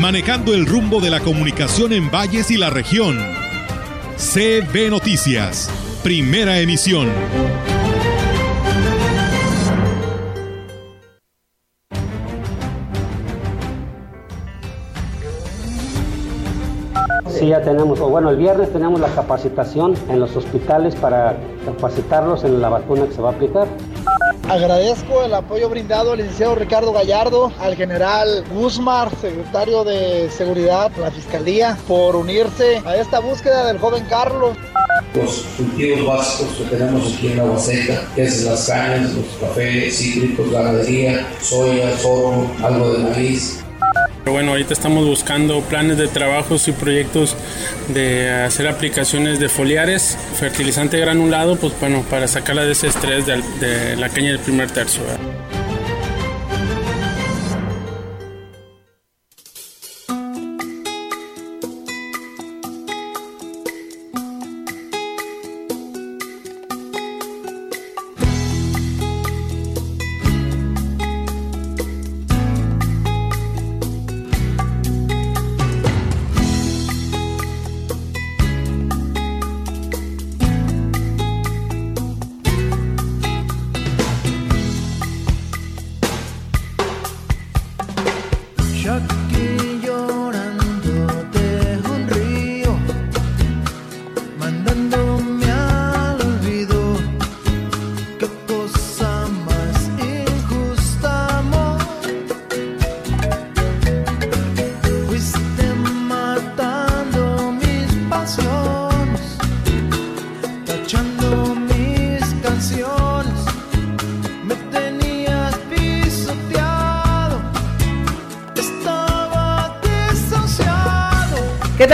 manejando el rumbo de la comunicación en valles y la región. CB Noticias, primera emisión. Sí, ya tenemos, o bueno, el viernes tenemos la capacitación en los hospitales para capacitarlos en la vacuna que se va a aplicar. Agradezco el apoyo brindado al licenciado Ricardo Gallardo, al general Guzmar, secretario de Seguridad la Fiscalía, por unirse a esta búsqueda del joven Carlos. Los cultivos básicos que tenemos aquí en la Huasteca, que es las cañas, los cafés, cítricos, ganadería, soya, sorgo, algo de maíz. Bueno, ahorita estamos buscando planes de trabajos y proyectos de hacer aplicaciones de foliares, fertilizante granulado, pues bueno, para sacarla de ese estrés de, la caña del primer tercio.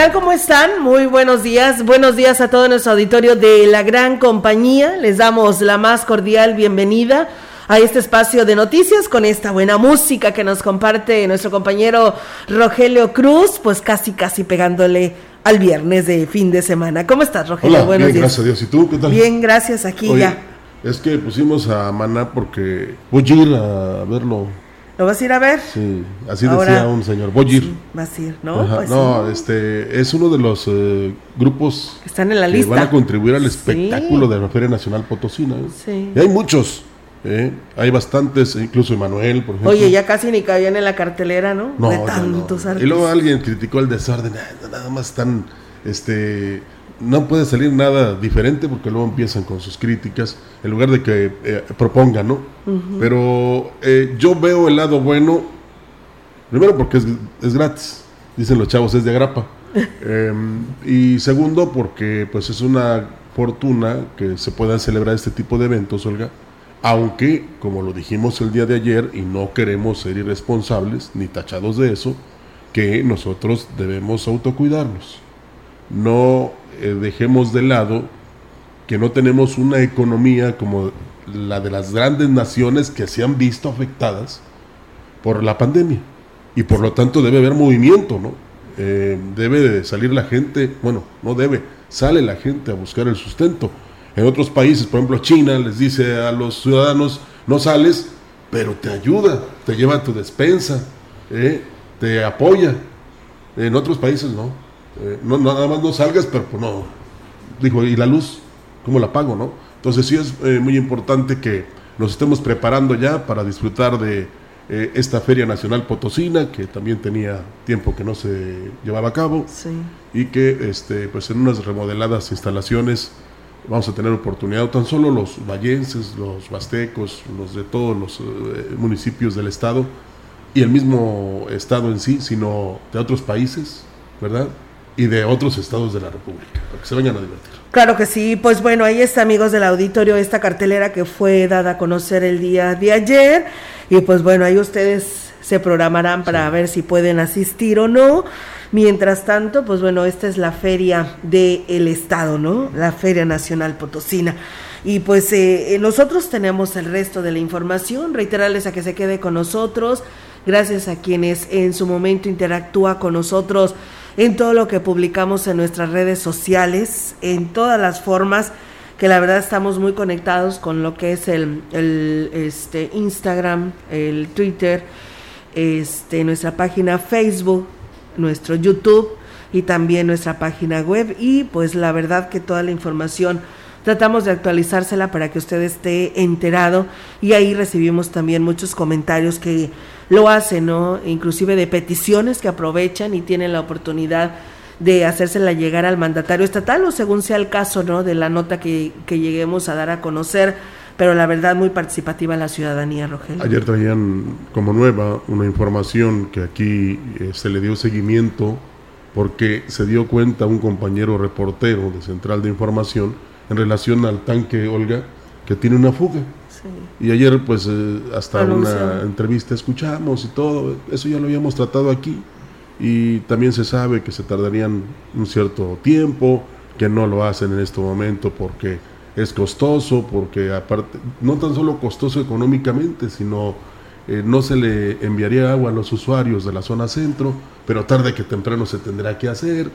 Tal? ¿Cómo están? Muy buenos días. Buenos días a todo nuestro auditorio de la gran compañía. Les damos la más cordial bienvenida a este espacio de noticias con esta buena música que nos comparte nuestro compañero Rogelio Cruz, pues casi casi pegándole al viernes de fin de semana. ¿Cómo estás, Rogelio? Hola, buenos bien, días. gracias a Dios. ¿Y tú qué tal? Bien, gracias. Aquí Oye, ya. Es que pusimos a Maná porque voy a ir a verlo. ¿Lo vas a ir a ver? Sí, así Ahora- decía un señor. Voy a ir. Vas a ir, ¿no? Pues no, sí. este es uno de los eh, grupos Están en la que lista. van a contribuir al Sí. espectáculo de la Feria Nacional Potosina. ¿eh? Sí. Y hay muchos, ¿eh? hay bastantes, incluso Emanuel, por ejemplo. Oye, ya casi ni cabían en la cartelera, ¿no? No, de tantos no. artistas. Y luego alguien criticó el desorden. "Ah, Nada más están, este, no puede salir nada diferente porque luego empiezan con sus críticas en lugar de que eh, propongan, ¿no? Pero eh, yo veo el lado bueno, primero porque es, es gratis, dicen los chavos, es de agrapa. Em, y segundo porque pues es una fortuna que se puedan celebrar este tipo de eventos, Olga. Aunque, como lo dijimos el día de ayer, y no queremos ser irresponsables ni tachados de eso, que nosotros debemos autocuidarnos. No eh, dejemos de lado que no tenemos una economía como la de las grandes naciones que se han visto afectadas por la pandemia. Y por lo tanto debe haber movimiento, ¿no? Eh, debe de salir la gente, bueno, no debe, sale la gente a buscar el sustento. En otros países, por ejemplo China, les dice a los ciudadanos, no sales, pero te ayuda, te lleva tu despensa, ¿eh? te apoya. En otros países no. Eh, no, nada más no salgas, pero pues no. Dijo, ¿y la luz? ¿Cómo la pago, no? Entonces sí es eh, muy importante que nos estemos preparando ya para disfrutar de eh, esta Feria Nacional Potosina, que también tenía tiempo que no se llevaba a cabo, Sí. y que este, pues en unas remodeladas instalaciones vamos a tener oportunidad, tan solo los vallenses, los huastecos, los de todos los municipios del estado, y el mismo estado en sí, sino de otros países, ¿verdad? Y de otros estados de la República, para que se vayan a divertir. Claro que sí, pues bueno, ahí está amigos del auditorio esta cartelera que fue dada a conocer el día de ayer y pues bueno, ahí ustedes se programarán para ver si pueden asistir o no. Mientras tanto, pues bueno, esta es la feria del Estado, ¿no? La Feria Nacional Potosina. Y pues eh, nosotros tenemos el resto de la información, reiterarles a que se quede con nosotros, gracias a quienes en su momento interactúa con nosotros en todo lo que publicamos en nuestras redes sociales, en todas las formas que la verdad estamos muy conectados con lo que es el, este, Instagram, el Twitter, este, nuestra página Facebook, nuestro YouTube y también nuestra página web. Y pues la verdad que toda la información tratamos de actualizársela para que usted esté enterado y ahí recibimos también muchos comentarios que lo hacen, ¿no? Inclusive de peticiones que aprovechan y tienen la oportunidad de hacérsela llegar al mandatario estatal o según sea el caso, ¿no? De la nota que, que lleguemos a dar a conocer, pero la verdad muy participativa la ciudadanía, Rogelio. Ayer traían como nueva una información que aquí eh, se le dio seguimiento porque se dio cuenta un compañero reportero de Central de Información en relación al tanque Olga que tiene una fuga. Y ayer pues eh, hasta una entrevista escuchamos y todo, eso ya lo habíamos tratado aquí y también se sabe que se tardarían un cierto tiempo, que no lo hacen en este momento porque es costoso, porque aparte, no tan solo costoso económicamente, sino eh, no se le enviaría agua a los usuarios de la zona centro, pero tarde que temprano se tendrá que hacer.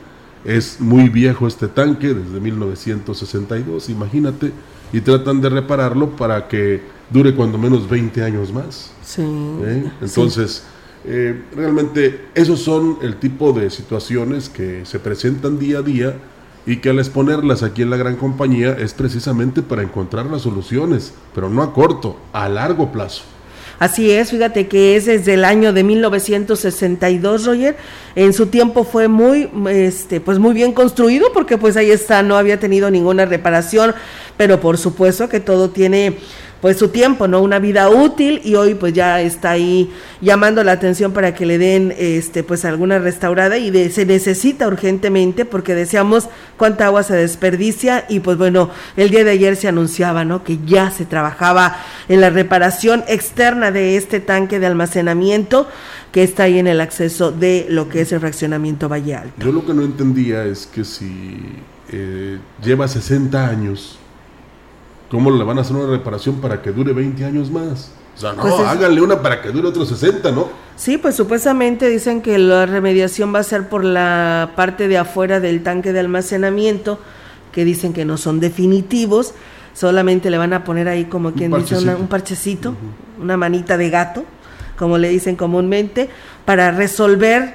Es muy viejo este tanque, desde 1962, imagínate, y tratan de repararlo para que dure cuando menos 20 años más. Sí. ¿eh? Entonces, eh, realmente esos son el tipo de situaciones que se presentan día a día y que al exponerlas aquí en la gran compañía es precisamente para encontrar las soluciones, pero no a corto, a largo plazo. Así es, fíjate que es desde el año de 1962, Roger. En su tiempo fue muy, este, pues muy bien construido porque pues ahí está, no había tenido ninguna reparación, pero por supuesto que todo tiene pues su tiempo, ¿no? Una vida útil y hoy pues ya está ahí llamando la atención para que le den este pues alguna restaurada y de- se necesita urgentemente porque decíamos cuánta agua se desperdicia y pues bueno, el día de ayer se anunciaba, ¿no? Que ya se trabajaba en la reparación externa de este tanque de almacenamiento que está ahí en el acceso de lo que es el fraccionamiento Valle Alto. Yo lo que no entendía es que si eh, lleva 60 años, ¿cómo le van a hacer una reparación para que dure 20 años más? O sea, no, Pues es- háganle una para que dure otros 60, ¿no? Sí, pues supuestamente dicen que la remediación va a ser por la parte de afuera del tanque de almacenamiento, que dicen que no son definitivos, solamente le van a poner ahí como quien dice una- parchecito. un parchecito, una manita de gato, como le dicen comúnmente, para resolver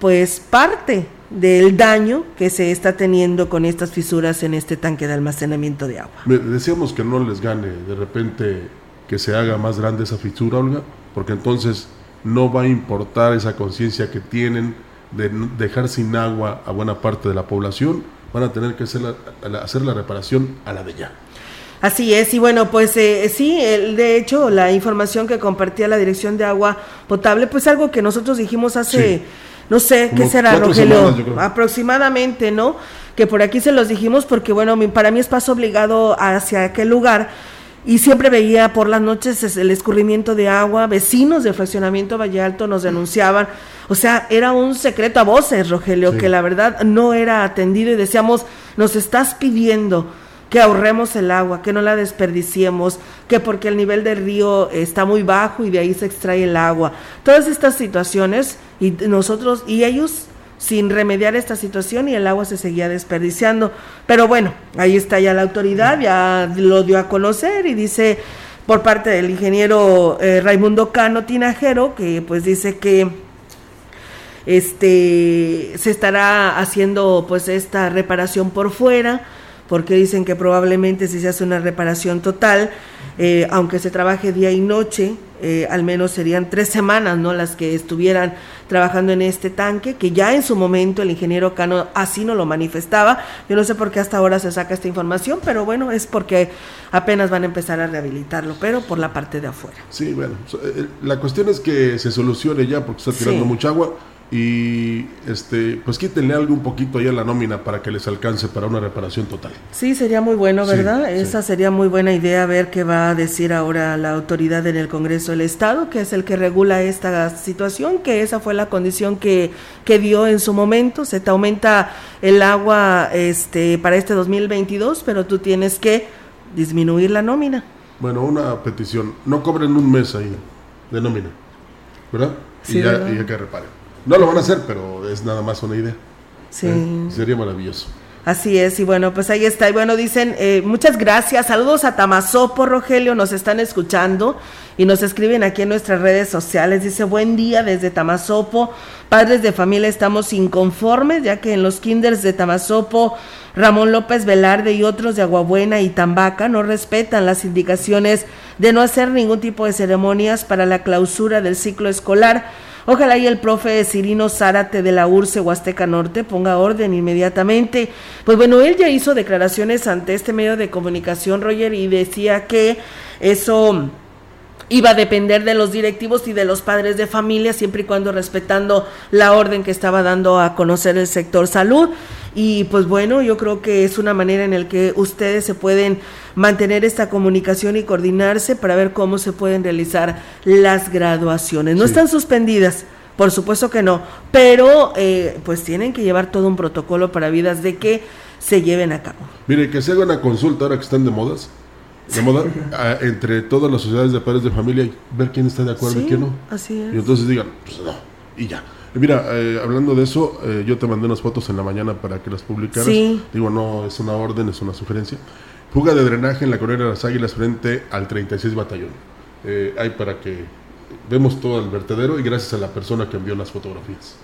pues parte del daño que se está teniendo con estas fisuras en este tanque de almacenamiento de agua. Decíamos que no les gane de repente que se haga más grande esa fisura, Olga, porque entonces no va a importar esa conciencia que tienen de dejar sin agua a buena parte de la población, van a tener que hacer la, hacer la reparación a la de ya. Así es, y bueno, pues eh, sí, el- de hecho, la información que compartía la Dirección de Agua Potable, pues algo que nosotros dijimos hace, Sí. No sé, ¿qué será, Rogelio? semanas. Aproximadamente, ¿no? Que por aquí se los dijimos porque, bueno, mi- para mí es paso obligado hacia aquel lugar y siempre veía por las noches es- el escurrimiento de agua, vecinos del fraccionamiento Valle Alto nos denunciaban, o sea, era un secreto a voces, Rogelio, Sí. que la verdad no era atendido y decíamos, nos estás pidiendo que ahorremos el agua, que no la desperdiciemos, que porque el nivel del río está muy bajo y de ahí se extrae el agua. Todas estas situaciones y nosotros y ellos sin remediar esta situación y el agua se seguía desperdiciando. Pero bueno, ahí está ya la autoridad, ya lo dio a conocer y dice por parte del ingeniero eh, Raimundo Cano Tinajero, que pues dice que este se estará haciendo pues esta reparación por fuera porque dicen que probablemente si se hace una reparación total eh, aunque se trabaje día y noche eh, al menos serían tres semanas no las que estuvieran trabajando en este tanque que ya en su momento el ingeniero Cano así no lo manifestaba. Yo no sé por qué hasta ahora se saca esta información pero bueno es porque apenas van a empezar a rehabilitarlo pero por la parte de afuera. Sí, bueno, eh, la cuestión es que se solucione ya porque está tirando Sí. mucha agua, y este pues quítenle algo un poquito ahí a la nómina para que les alcance para una reparación total. Sí, sería muy bueno, ¿verdad? sí. Esa sería muy buena idea, ver qué va a decir ahora la autoridad en el Congreso del Estado, que es el que regula esta situación, que esa fue la condición que, que dio en su momento. Se te aumenta el agua este, para este 2022, pero tú tienes que disminuir la nómina. Bueno, una petición, no cobren un mes ahí de nómina, ¿verdad? Sí, y, ya, ¿verdad? y ya que reparen. No lo van a hacer, pero es nada más una idea. Sí. ¿eh? Sería maravilloso. Así es, y bueno, pues ahí está. Y bueno, dicen, eh, muchas gracias, saludos a Tamazopo, Rogelio, nos están escuchando y nos escriben aquí en nuestras redes sociales. Dice, buen día desde Tamazopo, padres de familia estamos inconformes, ya que en los kinders de Tamazopo, Ramón López Velarde y otros de Aguabuena y Tambaca no respetan las indicaciones de no hacer ningún tipo de ceremonias para la clausura del ciclo escolar. Ojalá y el profe Cirino Zárate de la URCE Huasteca Norte ponga orden inmediatamente. Pues bueno, él ya hizo declaraciones ante este medio de comunicación, Roger, y decía que eso iba a depender de los directivos y de los padres de familia, siempre y cuando respetando la orden que estaba dando a conocer el sector salud. Y pues bueno, yo creo que es una manera en la que ustedes se pueden mantener esta comunicación y coordinarse para ver cómo se pueden realizar las graduaciones. No Sí. están suspendidas. Por supuesto que no, pero eh, pues tienen que llevar todo un protocolo para vidas de que se lleven a cabo. Mire, que se haga una consulta ahora que están de modas, de moda, a- entre todas las sociedades de padres de familia y ver quién está de acuerdo y quién no. así es. Y entonces digan, pues no, y ya. Mira, eh, hablando de eso, eh, yo te mandé unas fotos en la mañana para que las publicaras. Sí. Digo, no es una orden, es una sugerencia. Fuga de drenaje en la colonia de las Águilas frente al 36 Batallón. Eh, hay para que vemos todo el vertedero y gracias a la persona que envió las fotografías.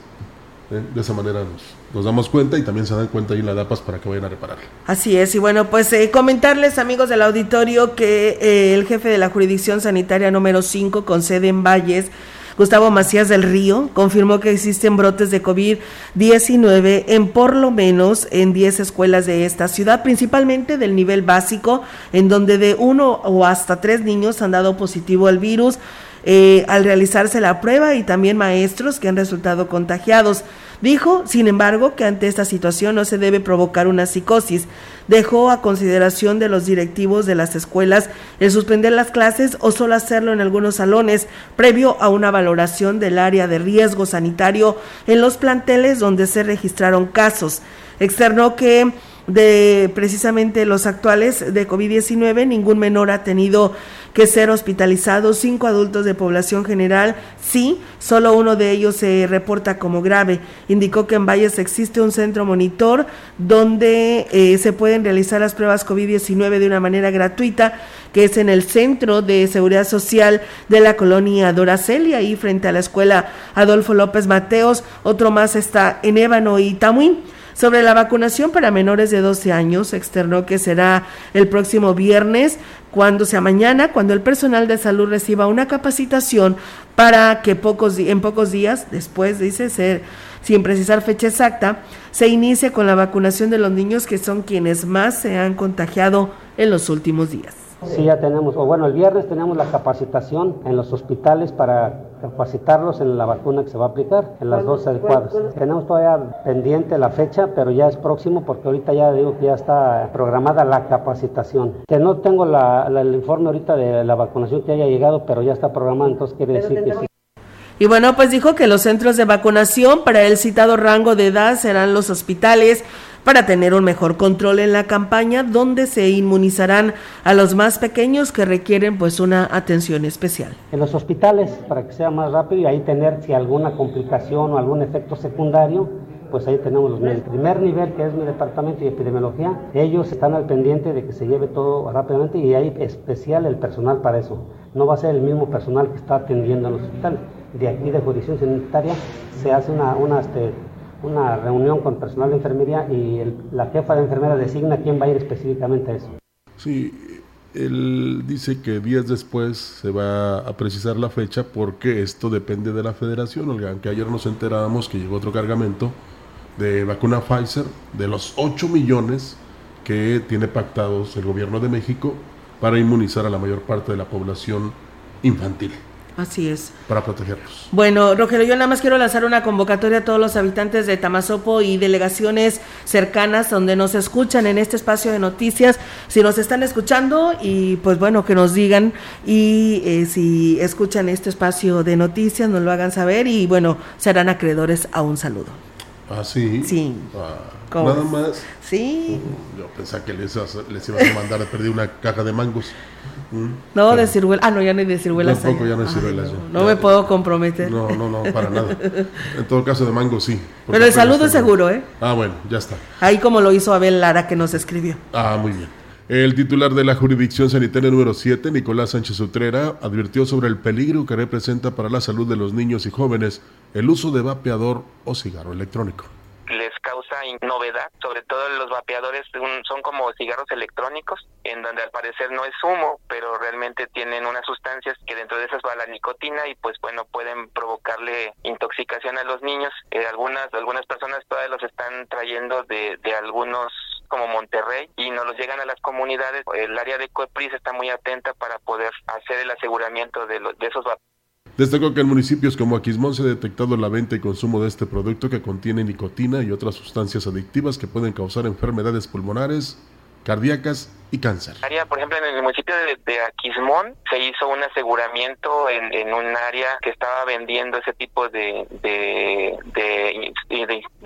Eh, De esa manera nos, nos damos cuenta y también se dan cuenta ahí en la DAPAS para que vayan a reparar. Así es, y bueno, pues eh, comentarles amigos del auditorio que eh, el jefe de la jurisdicción sanitaria número 5 con sede en Valles, Gustavo Macías del Río, confirmó que existen brotes de COVID-19 en por lo menos en 10 escuelas de esta ciudad, principalmente del nivel básico, en donde de uno o hasta tres niños han dado positivo al virus eh, al realizarse la prueba y también maestros que han resultado contagiados. Dijo, sin embargo, que ante esta situación no se debe provocar una psicosis. Dejó a consideración de los directivos de las escuelas el suspender las clases o solo hacerlo en algunos salones, previo a una valoración del área de riesgo sanitario en los planteles donde se registraron casos. Externó que de precisamente los actuales de COVID-19, ningún menor ha tenido que ser hospitalizado, cinco adultos de población general, sí, solo uno de ellos se reporta como grave. Indicó que en Valles existe un centro monitor donde eh, se pueden realizar las pruebas COVID-19 de una manera gratuita, que es en el Centro de Seguridad Social de la colonia Doracel y frente a la escuela Adolfo López Mateos, otro más está en Ébano y Tamuín. Sobre la vacunación para menores de 12 años, externó que será el próximo viernes, cuando sea mañana, cuando el personal de salud reciba una capacitación para que pocos, en pocos días, después dice ser, sin precisar fecha exacta, se inicie con la vacunación de los niños que son quienes más se han contagiado en los últimos días. Sí, ya tenemos, o bueno, el viernes tenemos la capacitación en los hospitales para capacitarlos en la vacuna que se va a aplicar, en las dosis adecuadas. Tenemos todavía pendiente la fecha, pero ya es próximo porque ahorita ya digo que ya está programada la capacitación. Que no tengo la- la- el informe ahorita de la vacunación que haya llegado, pero ya está programada, entonces quiere decir que sí. Y bueno, pues dijo que los centros de vacunación para el citado rango de edad serán los hospitales para tener un mejor control en la campaña donde se inmunizarán a los más pequeños que requieren pues una atención especial. en los hospitales para que sea más rápido y ahí tener si alguna complicación o algún efecto secundario, pues ahí tenemos los el primer nivel que es mi departamento de epidemiología, ellos están al pendiente de que se lleve todo rápidamente y hay especial el personal para eso. No va a ser el mismo personal que está atendiendo en los hospitales. De aquí de jurisdicción sanitaria se hace una, una, este, una reunión con personal de enfermería y el- la jefa de enfermera designa quién va a ir específicamente a eso. Sí, él dice que días después se va a precisar la fecha porque esto depende de la federación, Olga, aunque ayer nos enterábamos que llegó otro cargamento de vacuna Pfizer de los 8 millones que tiene pactados el gobierno de México para inmunizar a la mayor parte de la población infantil. Así es. para protegerlos. Bueno, Rogelio, yo nada más quiero lanzar una convocatoria a todos los habitantes de Tamazopo y delegaciones cercanas donde nos escuchan en este espacio de noticias, si nos están escuchando y pues bueno, que nos digan y eh, si escuchan este espacio de noticias, nos lo hagan saber y bueno, serán acreedores a un saludo. Ah, sí. Sí. Ah, ¿Cómo nada más. Sí, Yo pensaba que les, les ibas a mandar a perder una caja de mangos. No de ciruelas, ah no, ya no hay de ciruelas. Tampoco, allá. ya no hay Ay, ciruelas, no, ya. no Ya. me puedo comprometer. No, no, no, para nada. En todo caso, de mango sí. Pero el saludo es seguro, ¿eh? Ah, bueno, ya está. Ahí como lo hizo Abel Lara que nos escribió. Ah, muy bien. El titular de la jurisdicción sanitaria número 7, Nicolás Sánchez Utrera, advirtió sobre el peligro que representa para la salud de los niños y jóvenes el uso de vapeador o cigarro electrónico. Les causa novedad, sobre todo los vapeadores son como cigarros electrónicos, en donde al parecer no es humo, pero realmente tienen unas sustancias que dentro de esas va la nicotina y pues bueno, pueden provocarle intoxicación a los niños. Eh, algunas algunas personas todavía los están trayendo de, de algunos como Monterrey y nos los llegan a las comunidades. El área de COEPRIS está muy atenta para poder hacer el aseguramiento de, los, de esos vapeadores. Destacó que en municipios como Aquismón se ha detectado la venta y consumo de este producto que contiene nicotina y otras sustancias adictivas que pueden causar enfermedades pulmonares, cardíacas y cáncer. por ejemplo, en el municipio de, de Aquismón se hizo un aseguramiento en, un área que estaba vendiendo ese tipo de, de,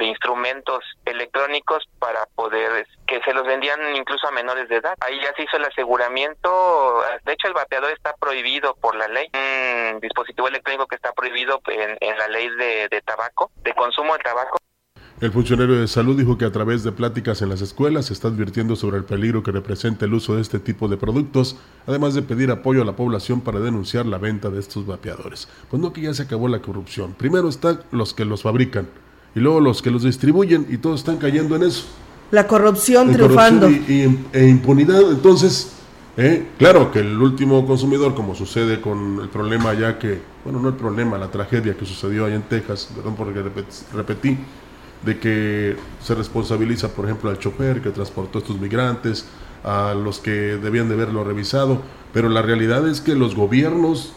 instrumentos electrónicos para poder, que se los vendían incluso a menores de edad. Ahí ya se hizo el aseguramiento, de hecho el vapeador está prohibido por la ley, un dispositivo electrónico que está prohibido en, en la ley de, de tabaco, de consumo de tabaco. El funcionario de salud dijo que a través de pláticas en las escuelas se está advirtiendo sobre el peligro que representa el uso de este tipo de productos, además de pedir apoyo a la población para denunciar la venta de estos vapeadores. Pues no que ya se acabó la corrupción. Primero están los que los fabrican y luego los que los distribuyen y todos están cayendo en eso. La corrupción en triunfando. corrupción y, y- e impunidad. Entonces, eh, claro que el último consumidor, como sucede con el problema ya que, bueno, no el problema, la tragedia que sucedió allá en Texas, perdón por repet- repetí, de que se responsabiliza, por ejemplo, al chofer que transportó a estos migrantes, a los que debían de haberlo revisado, pero la realidad es que los gobiernos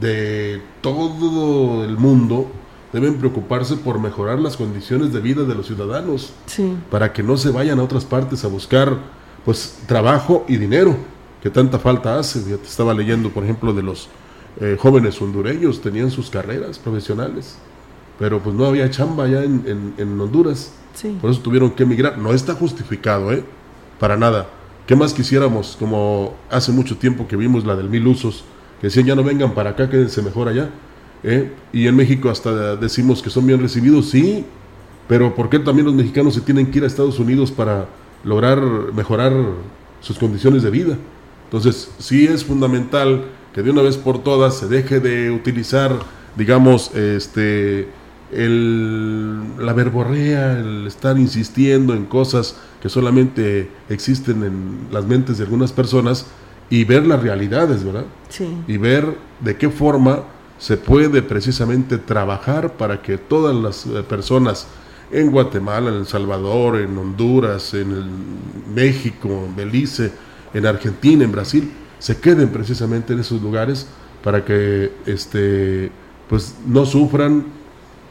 de todo el mundo deben preocuparse por mejorar las condiciones de vida de los ciudadanos Sí. para que no se vayan a otras partes a buscar pues trabajo y dinero que tanta falta hace. Ya te estaba leyendo, por ejemplo, de los eh, jóvenes hondureños, tenían sus carreras profesionales, pero pues no había chamba allá en, en- en Honduras, Sí. por eso tuvieron que emigrar. No está justificado, ¿eh? Para nada. ¿Qué más quisiéramos? Como hace mucho tiempo que vimos la del mil usos, que decían ya no vengan para acá, quédense mejor allá. ¿eh? Y en México hasta decimos que son bien recibidos, sí, pero ¿por qué también los mexicanos se tienen que ir a Estados Unidos para lograr mejorar sus condiciones de vida? Entonces, sí es fundamental que de una vez por todas se deje de utilizar, digamos, este, el, la verborrea, el estar insistiendo en cosas que solamente existen en las mentes de algunas personas y ver las realidades, ¿verdad? Sí. y ver de qué forma se puede precisamente trabajar para que todas las eh, personas en Guatemala, en El Salvador, en Honduras, en el- México, en Belice, en Argentina, en Brasil, se queden precisamente en esos lugares para que este pues no sufran,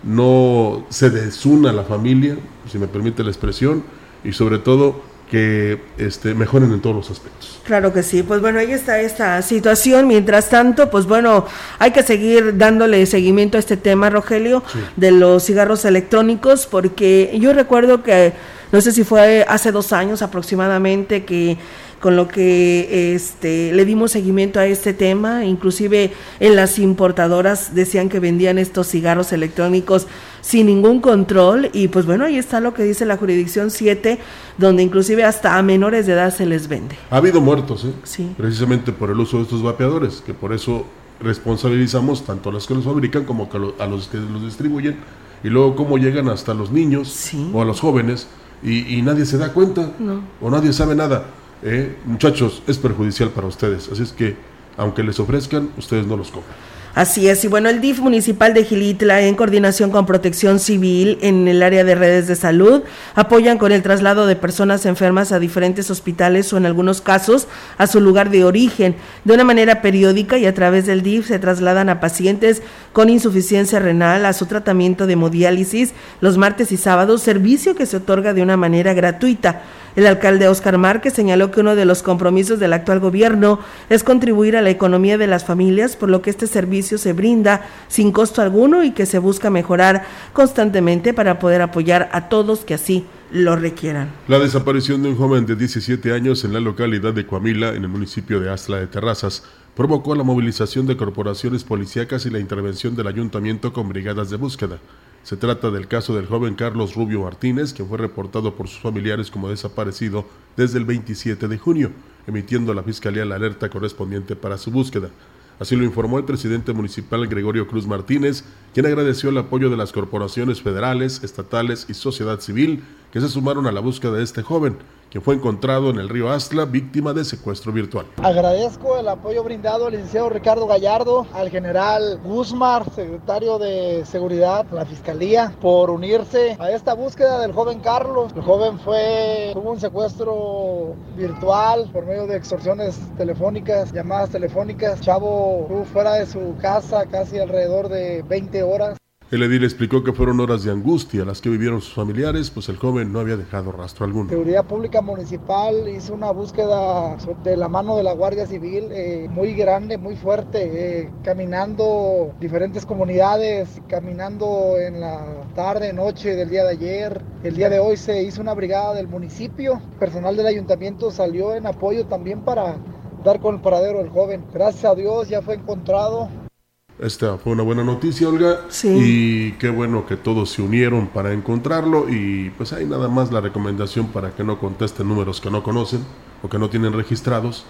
no se desuna la familia, si me permite la expresión, y sobre todo que este, mejoren en todos los aspectos. Claro que sí, pues bueno, ahí está esta situación. Mientras tanto, pues bueno, hay que seguir dándole seguimiento a este tema, Rogelio, de los cigarros electrónicos, porque yo recuerdo que, no sé si fue hace dos años aproximadamente, que con lo que este le dimos seguimiento a este tema, inclusive en las importadoras decían que vendían estos cigarros electrónicos sin ningún control y pues bueno, ahí está lo que dice la jurisdicción 7, donde inclusive hasta a menores de edad se les vende. Ha habido muertos, ¿eh? Sí. precisamente por el uso de estos vapeadores, que por eso responsabilizamos tanto a los que los fabrican como a los que los distribuyen, y luego cómo llegan hasta los niños Sí. o a los jóvenes, y, y nadie se da cuenta, No. o nadie sabe nada. ¿Eh? Muchachos, es perjudicial para ustedes, así es que aunque les ofrezcan, ustedes no los compran. Así es, y bueno, el DIF municipal de Gilitla, en coordinación con Protección Civil en el área de redes de salud, apoyan con el traslado de personas enfermas a diferentes hospitales o en algunos casos a su lugar de origen. De una manera periódica y a través del DIF se trasladan a pacientes con insuficiencia renal a su tratamiento de hemodiálisis los martes y sábados, servicio que se otorga de una manera gratuita. El alcalde Oscar Márquez señaló que uno de los compromisos del actual gobierno es contribuir a la economía de las familias, por lo que este servicio se brinda sin costo alguno y que se busca mejorar constantemente para poder apoyar a todos que así lo requieran. La desaparición de un joven de 17 años en la localidad de Coamila, en el municipio de Astla de Terrazas, provocó la movilización de corporaciones policíacas y la intervención del ayuntamiento con brigadas de búsqueda. Se trata del caso del joven Carlos Rubio Martínez, que fue reportado por sus familiares como desaparecido desde el 27 de junio, emitiendo a la Fiscalía la alerta correspondiente para su búsqueda. Así lo informó el presidente municipal Gregorio Cruz Martínez, quien agradeció el apoyo de las corporaciones federales, estatales y sociedad civil que se sumaron a la búsqueda de este joven, que fue encontrado en el río Astla víctima de secuestro virtual. Agradezco el apoyo brindado al licenciado Ricardo Gallardo, al general Guzmar, secretario de Seguridad, la Fiscalía, por unirse a esta búsqueda del joven Carlos. El joven fue, tuvo un secuestro virtual por medio de extorsiones telefónicas, llamadas telefónicas. Chavo estuvo fuera de su casa casi alrededor de 20 horas. El edil explicó que fueron horas de angustia las que vivieron sus familiares, pues el joven no había dejado rastro alguno. Seguridad Pública Municipal hizo una búsqueda de la mano de la Guardia Civil eh, muy grande, muy fuerte, eh, caminando diferentes comunidades, caminando en la tarde, noche del día de ayer. El día de hoy se hizo una brigada del municipio. Personal del ayuntamiento salió en apoyo también para dar con el paradero del joven. Gracias a Dios ya fue encontrado. Esta fue una buena noticia, Olga. Sí. Y qué bueno que todos se unieron para encontrarlo. Y pues hay nada más la recomendación para que no contesten números que no conocen o que no tienen registrados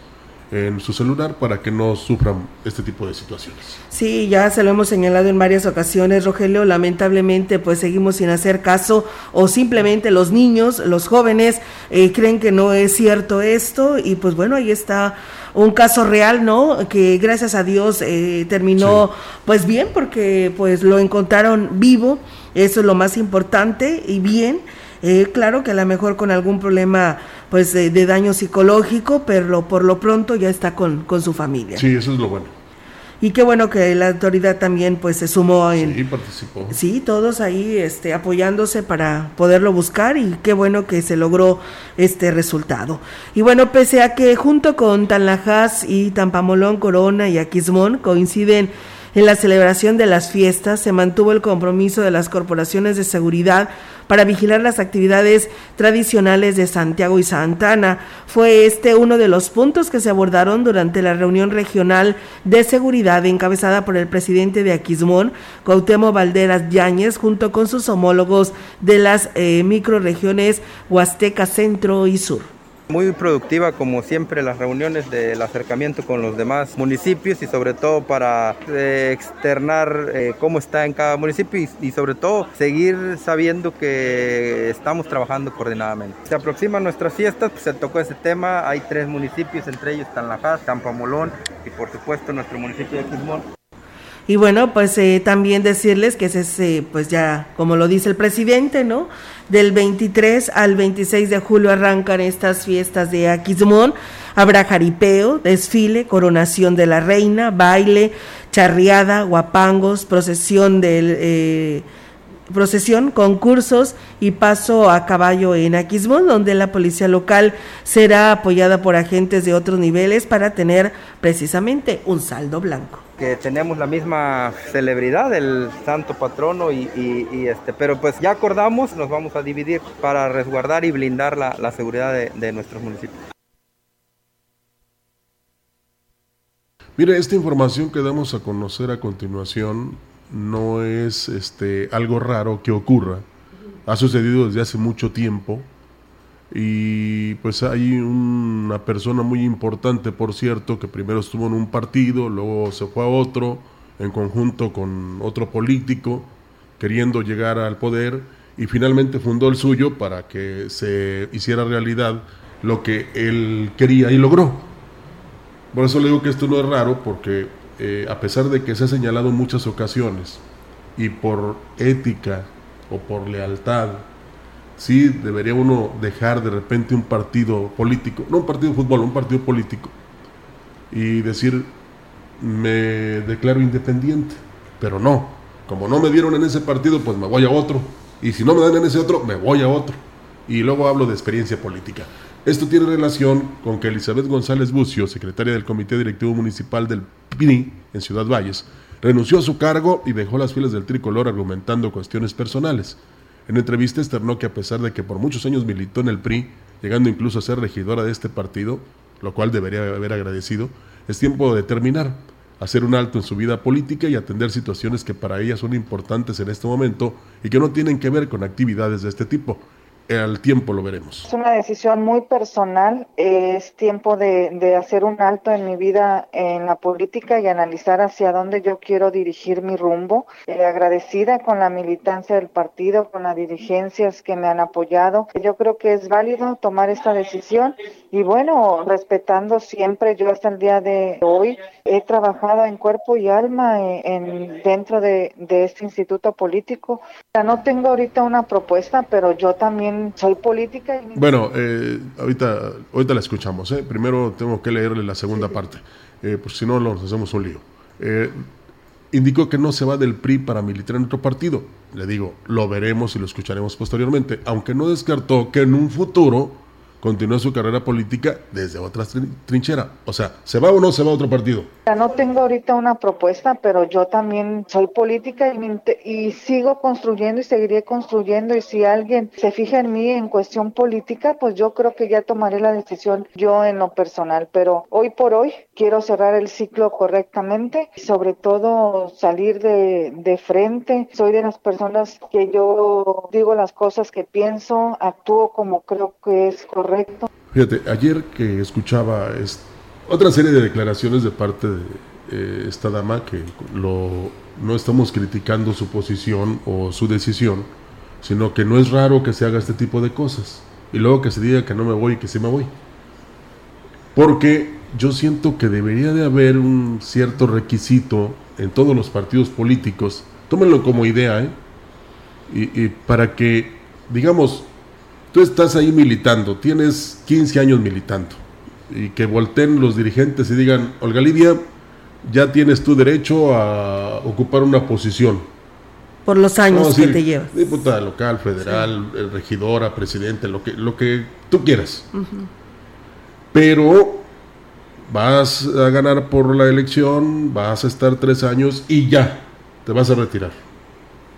en su celular para que no sufran este tipo de situaciones. Sí, ya se lo hemos señalado en varias ocasiones, Rogelio. Lamentablemente, pues seguimos sin hacer caso o simplemente los niños, los jóvenes, eh, creen que no es cierto esto y pues bueno, ahí está un caso real, ¿no? Que gracias a Dios eh, terminó pues bien porque pues lo encontraron vivo, eso es lo más importante y bien. Eh, claro que a lo mejor con algún problema pues de, de daño psicológico, pero por lo pronto ya está con, con su familia. Sí, eso es lo bueno. Y qué bueno que la autoridad también pues se sumó en, Sí, participó. Sí, todos ahí este, apoyándose para poderlo buscar y qué bueno que se logró este resultado. Y bueno, pese a que junto con Tanlajas y Tampamolón, Corona y Aquismón coinciden en la celebración de las fiestas, se mantuvo el compromiso de las corporaciones de seguridad para vigilar las actividades tradicionales de Santiago y Santana. Fue este uno de los puntos que se abordaron durante la reunión regional de seguridad encabezada por el presidente de Aquismón, Cuauhtémoc Valderas Yáñez, junto con sus homólogos de las eh, microregiones Huasteca Centro y Sur. Muy productiva como siempre las reuniones del acercamiento con los demás municipios y sobre todo para eh, externar eh, cómo está en cada municipio y, sobre todo seguir sabiendo que estamos trabajando coordinadamente. Se aproximan nuestras fiestas, pues se tocó ese tema, hay tres municipios, entre ellos Tanlajas, Tampamolón y por supuesto nuestro municipio de Quismón. Y bueno, pues eh, también decirles que ese es, eh, pues ya, como lo dice el presidente, ¿no? Del 23 al 26 de julio arrancan estas fiestas de Aquismón. Habrá jaripeo, desfile, coronación de la reina, baile, charriada, guapangos, procesión del... eh, procesión, concursos y paso a caballo en Aquismón, donde la policía local será apoyada por agentes de otros niveles para tener precisamente un saldo blanco. que tenemos la misma celebridad, el santo patrono, y, y- y, este, pero pues ya acordamos, nos vamos a dividir para resguardar y blindar la, la seguridad de, de nuestros municipios. Mire, esta información que damos a conocer a continuación no es este, algo raro que ocurra. Ha sucedido desde hace mucho tiempo y pues hay una persona muy importante, por cierto, que primero estuvo en un partido, luego se fue a otro, en conjunto con otro político, queriendo llegar al poder y finalmente fundó el suyo para que se hiciera realidad lo que él quería y logró. Por eso le digo que esto no es raro, porque eh, a pesar de que se ha señalado en muchas ocasiones, y por ética o por lealtad, sí debería uno dejar de repente un partido político, no un partido de fútbol, un partido político, y decir, me declaro independiente, pero no, como no me dieron en ese partido, pues me voy a otro, y si no me dan en ese otro, me voy a otro, y luego hablo de experiencia política. Esto tiene relación con que Elizabeth González Bucio, secretaria del Comité Directivo Municipal del PRI en Ciudad Valles, renunció a su cargo y dejó las filas del tricolor argumentando cuestiones personales. En entrevista externó que a pesar de que por muchos años militó en el PRI, llegando incluso a ser regidora de este partido, lo cual debería haber agradecido, es tiempo de terminar, hacer un alto en su vida política y atender situaciones que para ella son importantes en este momento y que no tienen que ver con actividades de este tipo. Al tiempo lo veremos. Es una decisión muy personal. Es tiempo de, de, hacer un alto en mi vida en la política y analizar hacia dónde yo quiero dirigir mi rumbo. Eh, agradecida con la militancia del partido, con las dirigencias que me han apoyado. Yo creo que es válido tomar esta decisión y bueno, respetando siempre, yo hasta el día de hoy he trabajado en cuerpo y alma en, en dentro de, de este instituto político. No tengo ahorita una propuesta, pero yo también soy política. Y... Bueno, eh, ahorita, ahorita la escuchamos. ¿eh? Primero tengo que leerle la segunda sí. parte, eh, pues si no nos hacemos un lío. Eh, indicó que no se va del PRI para militar en otro partido. Le digo, lo veremos y lo escucharemos posteriormente, aunque no descartó que en un futuro continúe su carrera política desde otra trinchera. O sea, ¿se va o no se va a otro partido? No tengo ahorita una propuesta, pero yo también soy política y, y, sigo construyendo y seguiré construyendo. Y si alguien se fija en mí en cuestión política, pues yo creo que ya tomaré la decisión yo en lo personal. Pero hoy por hoy quiero cerrar el ciclo correctamente y sobre todo salir de, de frente. Soy de las personas que yo digo las cosas que pienso, actúo como creo que es correcto correcto. Fíjate, ayer que escuchaba es, otra serie de declaraciones de parte de eh, esta dama, que lo, no estamos criticando su posición o su decisión, sino que no es raro que se haga este tipo de cosas. Y luego que se diga que no me voy y que sí me voy. Porque yo siento que debería de haber un cierto requisito en todos los partidos políticos, tómenlo como idea, ¿eh? y para que, digamos, tú estás ahí militando, tienes 15 años militando, y que volteen los dirigentes y digan, Olga Lidia, ya tienes tu derecho a ocupar una posición. Por los años no, que te llevas. Diputada local, federal, sí. regidora, presidente, lo que, lo que tú quieras. Uh -huh. Pero vas a ganar por la elección, vas a estar tres años y ya, te vas a retirar.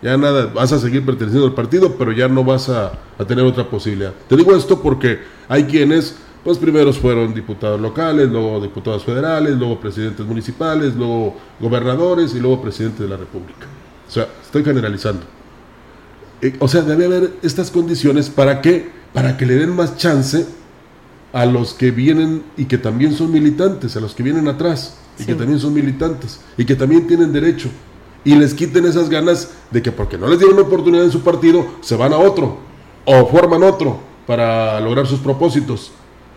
Ya nada, vas a seguir perteneciendo al partido, pero ya no vas a, a, tener otra posibilidad. Te digo esto porque hay quienes, pues primeros fueron diputados locales, luego diputados federales, luego presidentes municipales, luego gobernadores y luego presidente de la República. O sea, estoy generalizando. Eh, o sea, debe haber estas condiciones para que, para que le den más chance a los que vienen y que también son militantes, a los que vienen atrás y sí. que también son militantes y que también tienen derecho y les quiten esas ganas de que porque no les dieron una oportunidad en su partido, se van a otro o forman otro para lograr sus propósitos.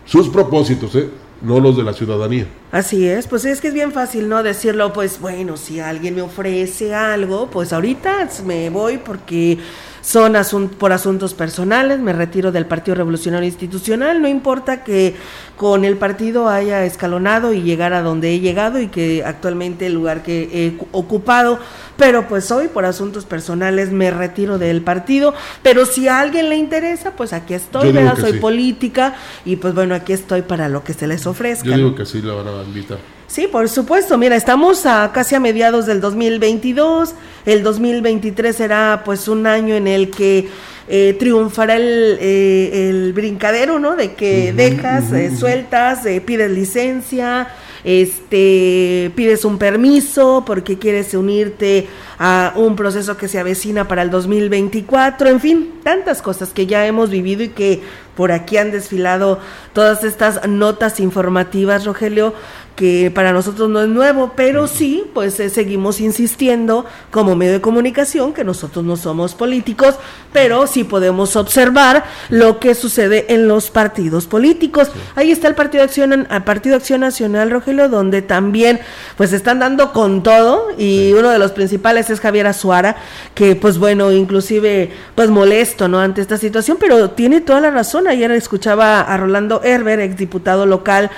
Sus propósitos, ¿eh? no los de la ciudadanía. Así es, pues es que es bien fácil, ¿no? Decirlo, pues bueno, si alguien me ofrece algo, pues ahorita me voy porque son asun por asuntos personales, me retiro del Partido Revolucionario Institucional, no importa que con el partido haya escalonado y llegar a donde he llegado y que actualmente el lugar que he ocupado, pero pues hoy por asuntos personales me retiro del partido, pero si a alguien le interesa, pues aquí estoy, ¿verdad? Soy sí. política y pues bueno, aquí estoy para lo que se les ofrezca. Yo digo que sí la van a invitar. Sí, por supuesto. Mira, estamos a casi a mediados del 2022. El 2023 será pues un año en el que eh, triunfará el, eh, el, brincadero, ¿no? De que uh -huh, dejas, uh -huh. eh, sueltas, pides licencia, este, pides un permiso porque quieres unirte a un proceso que se avecina para el 2024, en fin, tantas cosas que ya hemos vivido y que por aquí han desfilado todas estas notas informativas, Rogelio, que para nosotros no es nuevo, pero sí, pues eh, seguimos insistiendo como medio de comunicación que nosotros no somos políticos, pero sí podemos observar lo que sucede en los partidos políticos. Ahí está el Partido Acción, el Partido Acción Nacional, Rogelio, donde también pues están dando con todo y uno de los principales es Javier Azuara, que pues bueno, inclusive pues molesto, ¿no? Ante esta situación, pero tiene toda la razón. Ayer escuchaba a Rolando Herber, exdiputado local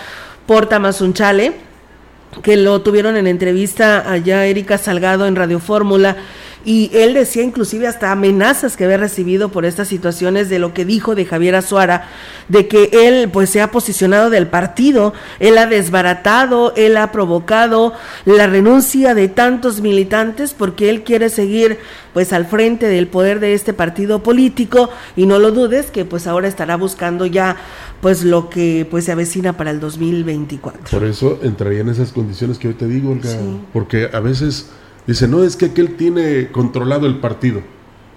por Tamazunchale, que lo tuvieron en entrevista allá Erika Salgado en Radio Fórmula y él decía inclusive hasta amenazas que había recibido por estas situaciones de lo que dijo de Javier Azuara, de que él pues se ha posicionado del partido, él ha desbaratado, él ha provocado la renuncia de tantos militantes porque él quiere seguir pues al frente del poder de este partido político y no lo dudes que pues ahora estará buscando ya pues lo que pues se avecina para el 2024. Por eso entraría en esas condiciones que hoy te digo, Olga, Sí. porque a veces dice, no, es que aquel tiene controlado el partido.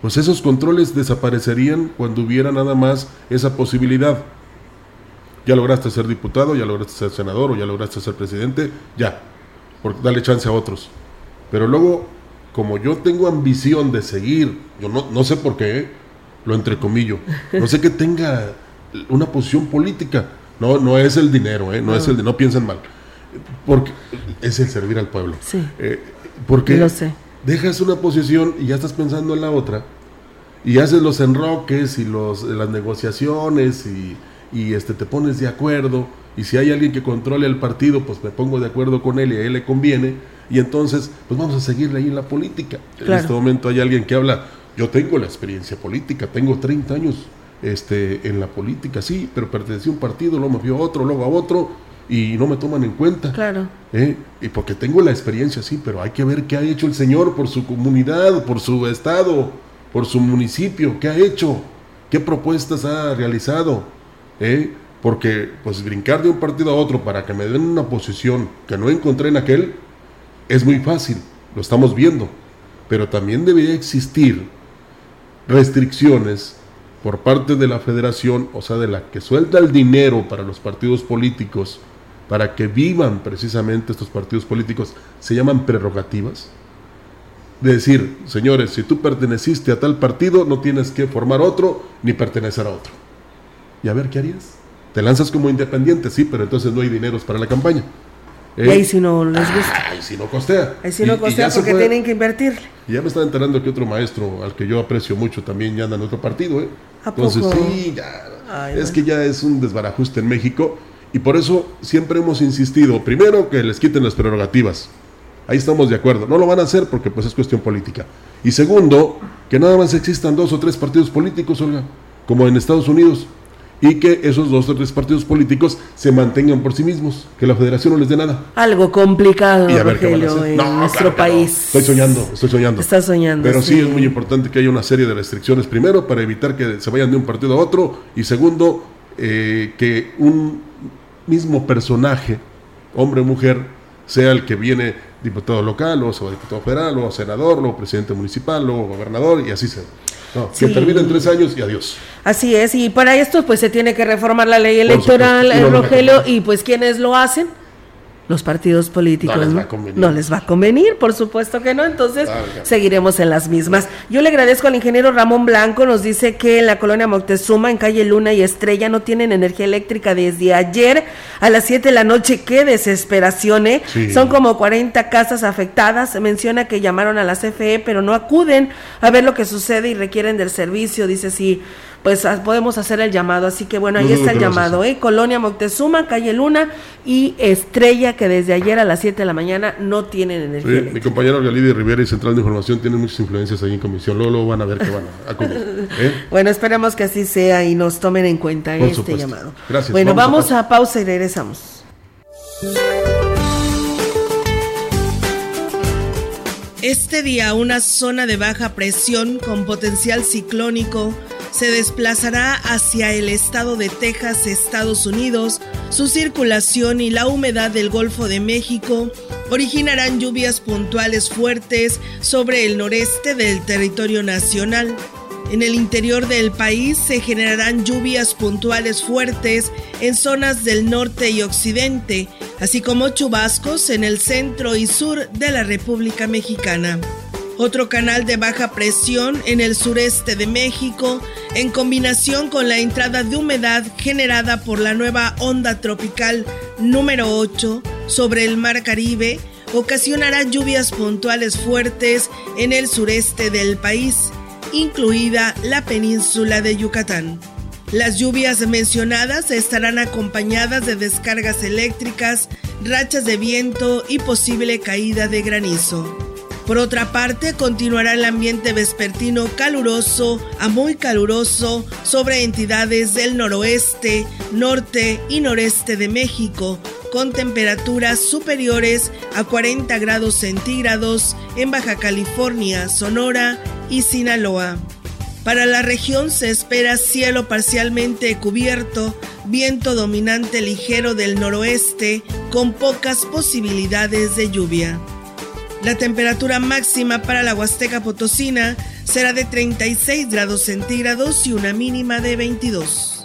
Pues esos controles desaparecerían cuando hubiera nada más esa posibilidad. Ya lograste ser diputado, ya lograste ser senador o ya lograste ser presidente, ya, porque dale chance a otros. Pero luego, como yo tengo ambición de seguir, yo no, no sé por qué, lo entrecomillo, no sé que tenga una posición política, no, no es el dinero, ¿eh? no, es el de, no piensen mal, porque es el servir al pueblo. Sí. Eh, porque Lo sé. dejas una posición y ya estás pensando en la otra y haces los enroques y los, las negociaciones y, y, este, te pones de acuerdo y si hay alguien que controle el partido pues me pongo de acuerdo con él y a él le conviene y entonces pues vamos a seguirle ahí en la política. En este momento hay alguien que habla, yo tengo la experiencia política, tengo 30 años este, en la política, sí, pero pertenecí a un partido, luego me fui a otro, luego a otro y no me toman en cuenta. Claro. ¿eh? Y porque tengo la experiencia, sí, pero hay que ver qué ha hecho el Señor por su comunidad, por su estado, por su municipio, qué ha hecho, qué propuestas ha realizado. ¿eh? Porque, pues, brincar de un partido a otro para que me den una posición que no encontré en aquel, es muy fácil, lo estamos viendo. Pero también debería existir restricciones por parte de la federación, o sea, de la que suelta el dinero para los partidos políticos, para que vivan precisamente estos partidos políticos, se llaman prerrogativas. De decir, señores, si tú perteneciste a tal partido, no tienes que formar otro ni pertenecer a otro. Y a ver, ¿qué harías? Te lanzas como independiente, sí, pero entonces no hay dineros para la campaña. Y ahí si no les gusta. Ahí sí no costea. Ahí sí Y- no y costea porque tienen que invertirle. y ya me estaba enterando que otro maestro, al que yo aprecio mucho, también ya anda en otro partido, ¿eh? ¿A Entonces, poco? sí, ya. Ay, es bueno. que ya es un desbarajuste en México. Y por eso siempre hemos insistido, primero, que les quiten las prerrogativas. Ahí estamos de acuerdo. No lo van a hacer porque pues es cuestión política. Y segundo, que nada más existan dos o tres partidos políticos, Olga, como en Estados Unidos. Y que esos dos o tres partidos políticos se mantengan por sí mismos. Que la federación no les dé nada. Algo complicado, Rogelio, en No, nuestro claro que no. país. Estoy soñando, estoy soñando. Estás soñando. Pero sí. es muy importante que haya una serie de restricciones, primero, para evitar que se vayan de un partido a otro, y segundo, eh, que un mismo personaje, hombre o mujer, sea el que viene diputado local, o sea, diputado federal, o senador, luego presidente municipal, luego gobernador, y así se. No, Sí. Que termine en tres años y adiós. Así es, y para esto pues se tiene que reformar la ley electoral, eh, Rogelio, y pues ¿quiénes lo hacen? Los partidos políticos. No les va a convenir. No les va a convenir, por supuesto que no, entonces seguiremos en las mismas. Yo le agradezco al ingeniero Ramón Blanco, nos dice que en la colonia Moctezuma, en calle Luna y Estrella, no tienen energía eléctrica desde ayer a las 7 de la noche. Qué desesperación, ¿eh? Sí. Son como 40 casas afectadas. Menciona que llamaron a la CFE, pero no acuden a ver lo que sucede y requieren del servicio. Dice sí, pues ah, podemos hacer el llamado. Así que bueno, ahí está el a llamado, ¿eh? Colonia Moctezuma, calle Luna y Estrella, que desde ayer a las 7 de la mañana no tienen energía Sí, mi compañero Galidia Rivera y Central de Información tienen muchas influencias ahí en comisión. Luego, luego van a ver que van a acudir. ¿eh? Bueno, esperemos que así sea y nos tomen en cuenta Por este supuesto. llamado. Gracias. Bueno, Vamos vamos, a a pausa y regresamos. Este día una zona de baja presión con potencial ciclónico se desplazará hacia el estado de Texas, Estados Unidos, su circulación y la humedad del Golfo de México originarán lluvias puntuales fuertes sobre el noreste del territorio nacional. En el interior del país se generarán lluvias puntuales fuertes en zonas del norte y occidente, así como chubascos en el centro y sur de la República Mexicana. Otro canal de baja presión en el sureste de México, en combinación con la entrada de humedad generada por la nueva onda tropical número 8 sobre el Mar Caribe, ocasionará lluvias puntuales fuertes en el sureste del país incluida la península de Yucatán. Las lluvias mencionadas estarán acompañadas de descargas eléctricas, rachas de viento y posible caída de granizo. Por otra parte, continuará el ambiente vespertino caluroso a muy caluroso sobre entidades del noroeste, norte y noreste de México, con temperaturas superiores a 40 grados centígrados en Baja California, Sonora y Sinaloa. Para la región se espera cielo parcialmente cubierto, viento dominante ligero del noroeste con pocas posibilidades de lluvia. La temperatura máxima para la Huasteca Potosina será de 36 grados centígrados y una mínima de 22.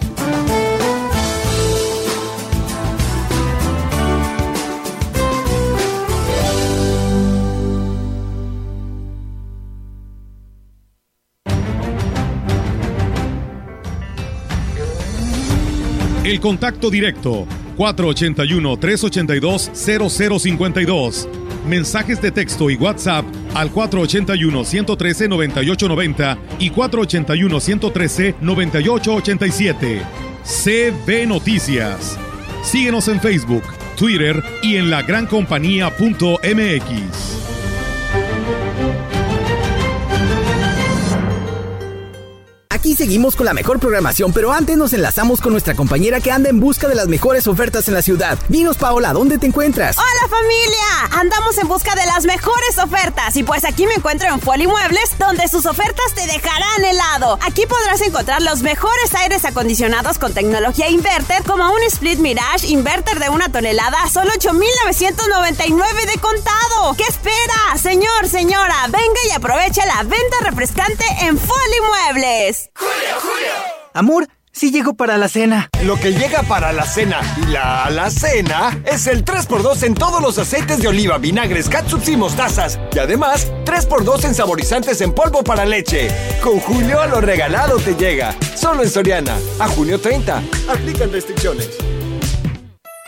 El contacto directo 481-382-0052. Mensajes de texto y WhatsApp al 481-113-9890 y 481-113-9887. CB Noticias. Síguenos en Facebook, Twitter y en lagrancompañía.mx. Aquí seguimos con la mejor programación, pero antes nos enlazamos con nuestra compañera que anda en busca de las mejores ofertas en la ciudad. Dinos, Paola, ¿dónde te encuentras? ¡Hola familia! Andamos en busca de las mejores ofertas y pues aquí me encuentro en Foli Muebles, donde sus ofertas te dejarán helado. Aquí podrás encontrar los mejores aires acondicionados con tecnología inverter, como un Split Mirage inverter de una tonelada solo 8,999 de contado. ¿Qué espera? Señor, señora, venga y aproveche la venta refrescante en Foli Muebles. ¡Julio, Julio! Amor, sí llego para la cena. Lo que llega para la cena y la alacena es el 3x2 en todos los aceites de oliva, vinagres, catsups y mostazas. Y además, 3x2 en saborizantes en polvo para leche. Con Julio a lo regalado te llega. Solo en Soriana. A junio 30. Aplican restricciones.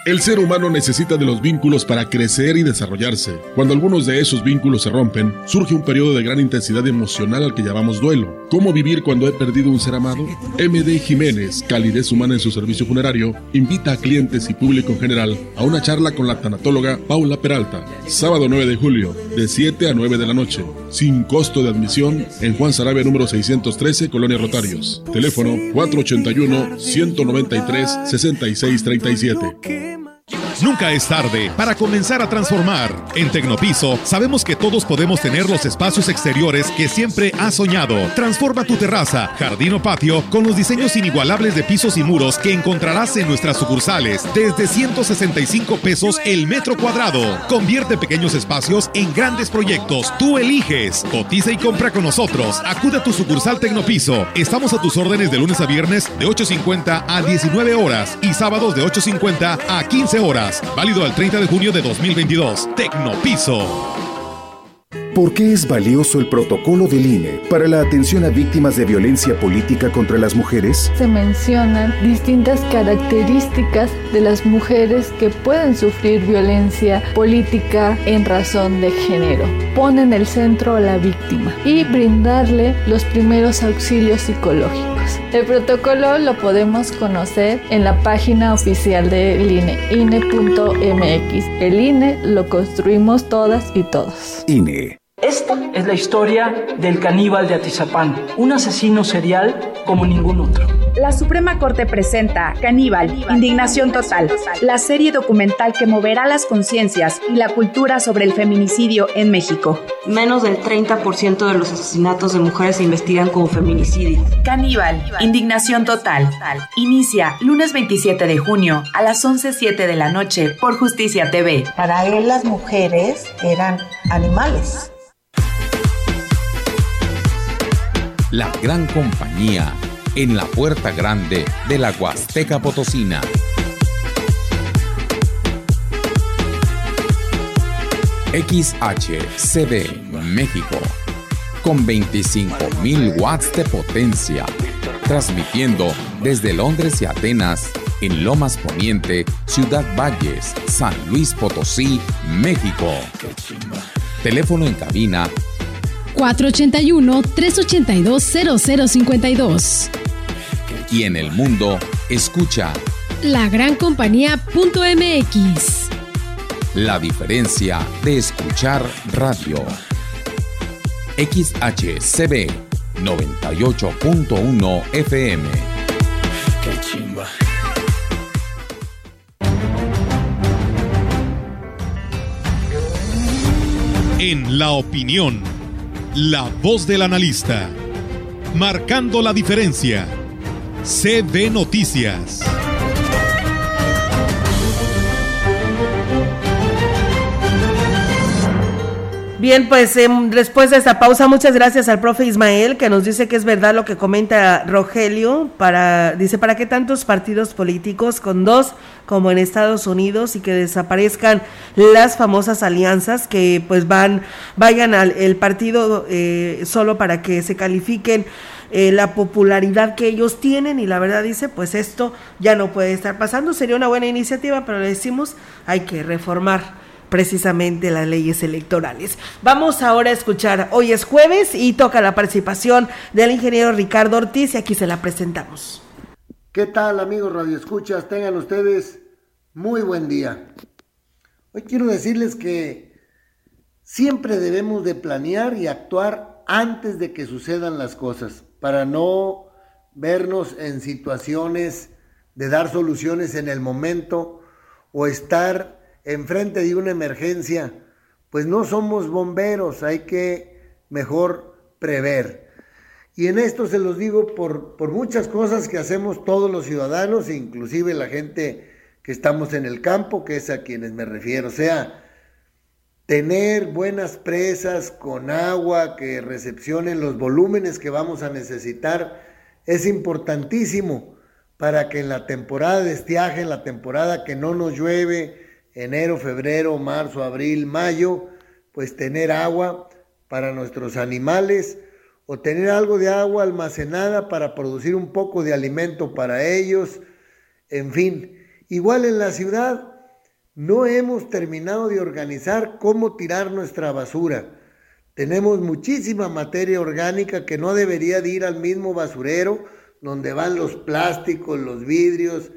El ser humano necesita de los vínculos para crecer y desarrollarse. Cuando algunos de esos vínculos se rompen, surge un periodo de gran intensidad emocional al que llamamos duelo. ¿Cómo vivir cuando he perdido un ser amado? MD Jiménez, calidez humana en su servicio funerario, invita a clientes y público en general a una charla con la tanatóloga Paula Peralta, sábado 9 de julio, de 7 a 9 de la noche, sin costo de admisión en Juan Sarabia número 613, Colonia Rotarios. Teléfono 481 193 6637. Nunca es tarde para comenzar a transformar. En Tecnopiso sabemos que todos podemos tener los espacios exteriores que siempre has soñado. Transforma tu terraza, jardín o patio con los diseños inigualables de pisos y muros que encontrarás en nuestras sucursales desde 165 pesos el metro cuadrado. Convierte pequeños espacios en grandes proyectos. Tú eliges. Cotiza y compra con nosotros. Acude a tu sucursal Tecnopiso. Estamos a tus órdenes de lunes a viernes de 8.50 a 19 horas y sábados de 8.50 a 15 horas. Válido al 30 de junio de 2022. Tecnopiso. ¿Por qué es valioso el protocolo del INE para la atención a víctimas de violencia política contra las mujeres? Se mencionan distintas características de las mujeres que pueden sufrir violencia política en razón de género. Pone en el centro a la víctima y brindarle los primeros auxilios psicológicos. El protocolo lo podemos conocer en la página oficial del INE, INE.mx. El INE lo construimos todas y todos. INE. Esta es la historia del caníbal de Atizapán, un asesino serial como ningún otro. La Suprema Corte presenta Caníbal, Indignación Total, la serie documental que moverá las conciencias y la cultura sobre el feminicidio en México. Menos del 30% de los asesinatos de mujeres se investigan como feminicidio. Caníbal, Indignación Total. Inicia lunes 27 de junio a las 11.07 de la noche por Justicia TV. Para él las mujeres eran animales. La gran compañía en la puerta grande de la Huasteca Potosina. XHCD México con 25.000 watts de potencia, transmitiendo desde Londres y Atenas, en Lomas Poniente, Ciudad Valles, San Luis Potosí, México. Teléfono en cabina 481-382-0052. y en el mundo, escucha Lagrancompañía.mx. la diferencia de escuchar radio. XHCB 98.1 FM. En la opinión, la voz del analista, marcando la diferencia. CB Noticias. Bien, pues em, después de esta pausa, muchas gracias al profe Ismael que nos dice que es verdad lo que comenta Rogelio. Para, dice, ¿para qué tantos partidos políticos con dos como en Estados Unidos y que desaparezcan las famosas alianzas que pues van, vayan al el partido eh, solo para que se califiquen eh, la popularidad que ellos tienen y la verdad dice, pues esto ya no puede estar pasando. Sería una buena iniciativa, pero le decimos, hay que reformar precisamente las leyes electorales. Vamos ahora a escuchar, hoy es jueves y toca la participación del ingeniero Ricardo Ortiz y aquí se la presentamos. ¿Qué tal amigos radioescuchas? Tengan ustedes muy buen día. Hoy quiero decirles que siempre debemos de planear y actuar antes de que sucedan las cosas para no vernos en situaciones de dar soluciones en el momento o estar enfrente de una emergencia, pues no somos bomberos, hay que mejor prever. Y en esto se los digo por, por muchas cosas que hacemos todos los ciudadanos, inclusive la gente que estamos en el campo, que es a quienes me refiero. O sea, tener buenas presas con agua que recepcionen los volúmenes que vamos a necesitar es importantísimo para que en la temporada de estiaje, en la temporada que no nos llueve, enero, febrero, marzo, abril, mayo, pues tener agua para nuestros animales o tener algo de agua almacenada para producir un poco de alimento para ellos, en fin. Igual en la ciudad no hemos terminado de organizar cómo tirar nuestra basura. Tenemos muchísima materia orgánica que no debería de ir al mismo basurero donde van los plásticos, los vidrios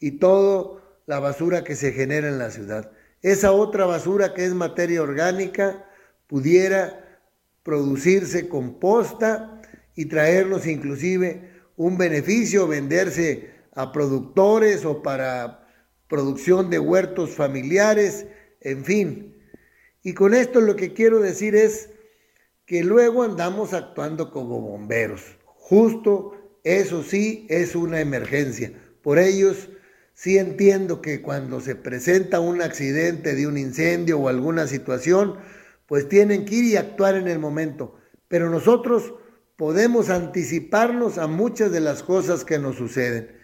y todo la basura que se genera en la ciudad. Esa otra basura que es materia orgánica pudiera producirse composta y traernos inclusive un beneficio, venderse a productores o para producción de huertos familiares, en fin. Y con esto lo que quiero decir es que luego andamos actuando como bomberos. Justo eso sí es una emergencia. Por ellos Sí entiendo que cuando se presenta un accidente de un incendio o alguna situación, pues tienen que ir y actuar en el momento. Pero nosotros podemos anticiparnos a muchas de las cosas que nos suceden.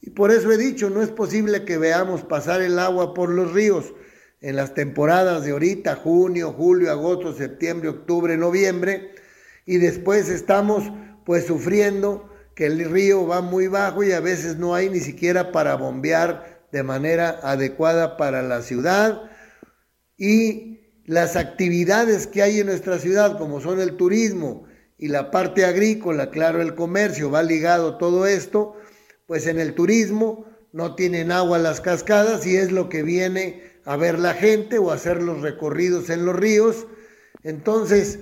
Y por eso he dicho, no es posible que veamos pasar el agua por los ríos en las temporadas de ahorita, junio, julio, agosto, septiembre, octubre, noviembre, y después estamos pues sufriendo que el río va muy bajo y a veces no hay ni siquiera para bombear de manera adecuada para la ciudad. Y las actividades que hay en nuestra ciudad, como son el turismo y la parte agrícola, claro, el comercio, va ligado todo esto, pues en el turismo no tienen agua las cascadas y es lo que viene a ver la gente o hacer los recorridos en los ríos Entonces,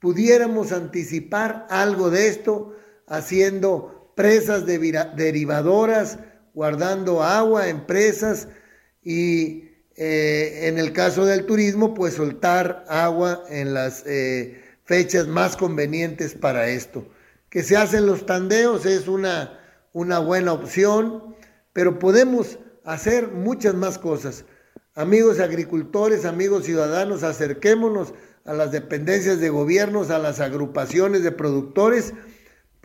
pudiéramos anticipar algo de esto haciendo presas derivadoras, guardando agua en presas y eh, en el caso del turismo, pues soltar agua en las eh, fechas más convenientes para esto. Que se hacen los tandeos es una, una buena opción, pero podemos hacer muchas más cosas. Amigos agricultores, amigos ciudadanos, acerquémonos a las dependencias de gobiernos, a las agrupaciones de productores,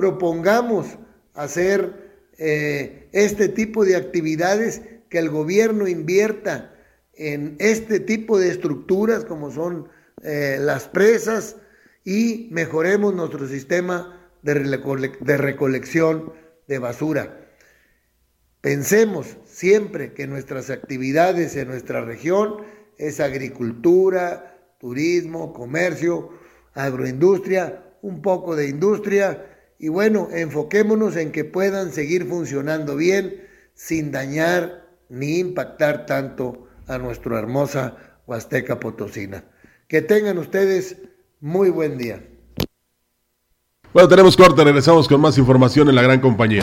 propongamos hacer eh, este tipo de actividades, que el gobierno invierta en este tipo de estructuras como son eh, las presas y mejoremos nuestro sistema de, de recolección de basura. Pensemos siempre que nuestras actividades en nuestra región es agricultura, turismo, comercio, agroindustria, un poco de industria y bueno, enfoquémonos en que puedan seguir funcionando bien sin dañar ni impactar tanto a nuestra hermosa Huasteca Potosina. Que tengan ustedes muy buen día. Bueno, tenemos corte, regresamos con más información en la gran compañía.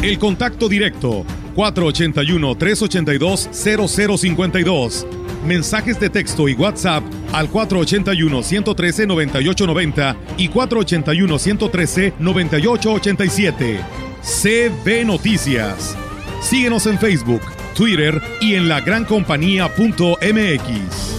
El contacto directo 481-382-0052. Mensajes de texto y WhatsApp al 481-113-9890 y 481-113-9887. CB Noticias. Síguenos en Facebook, Twitter y en lagrancompañía.mx.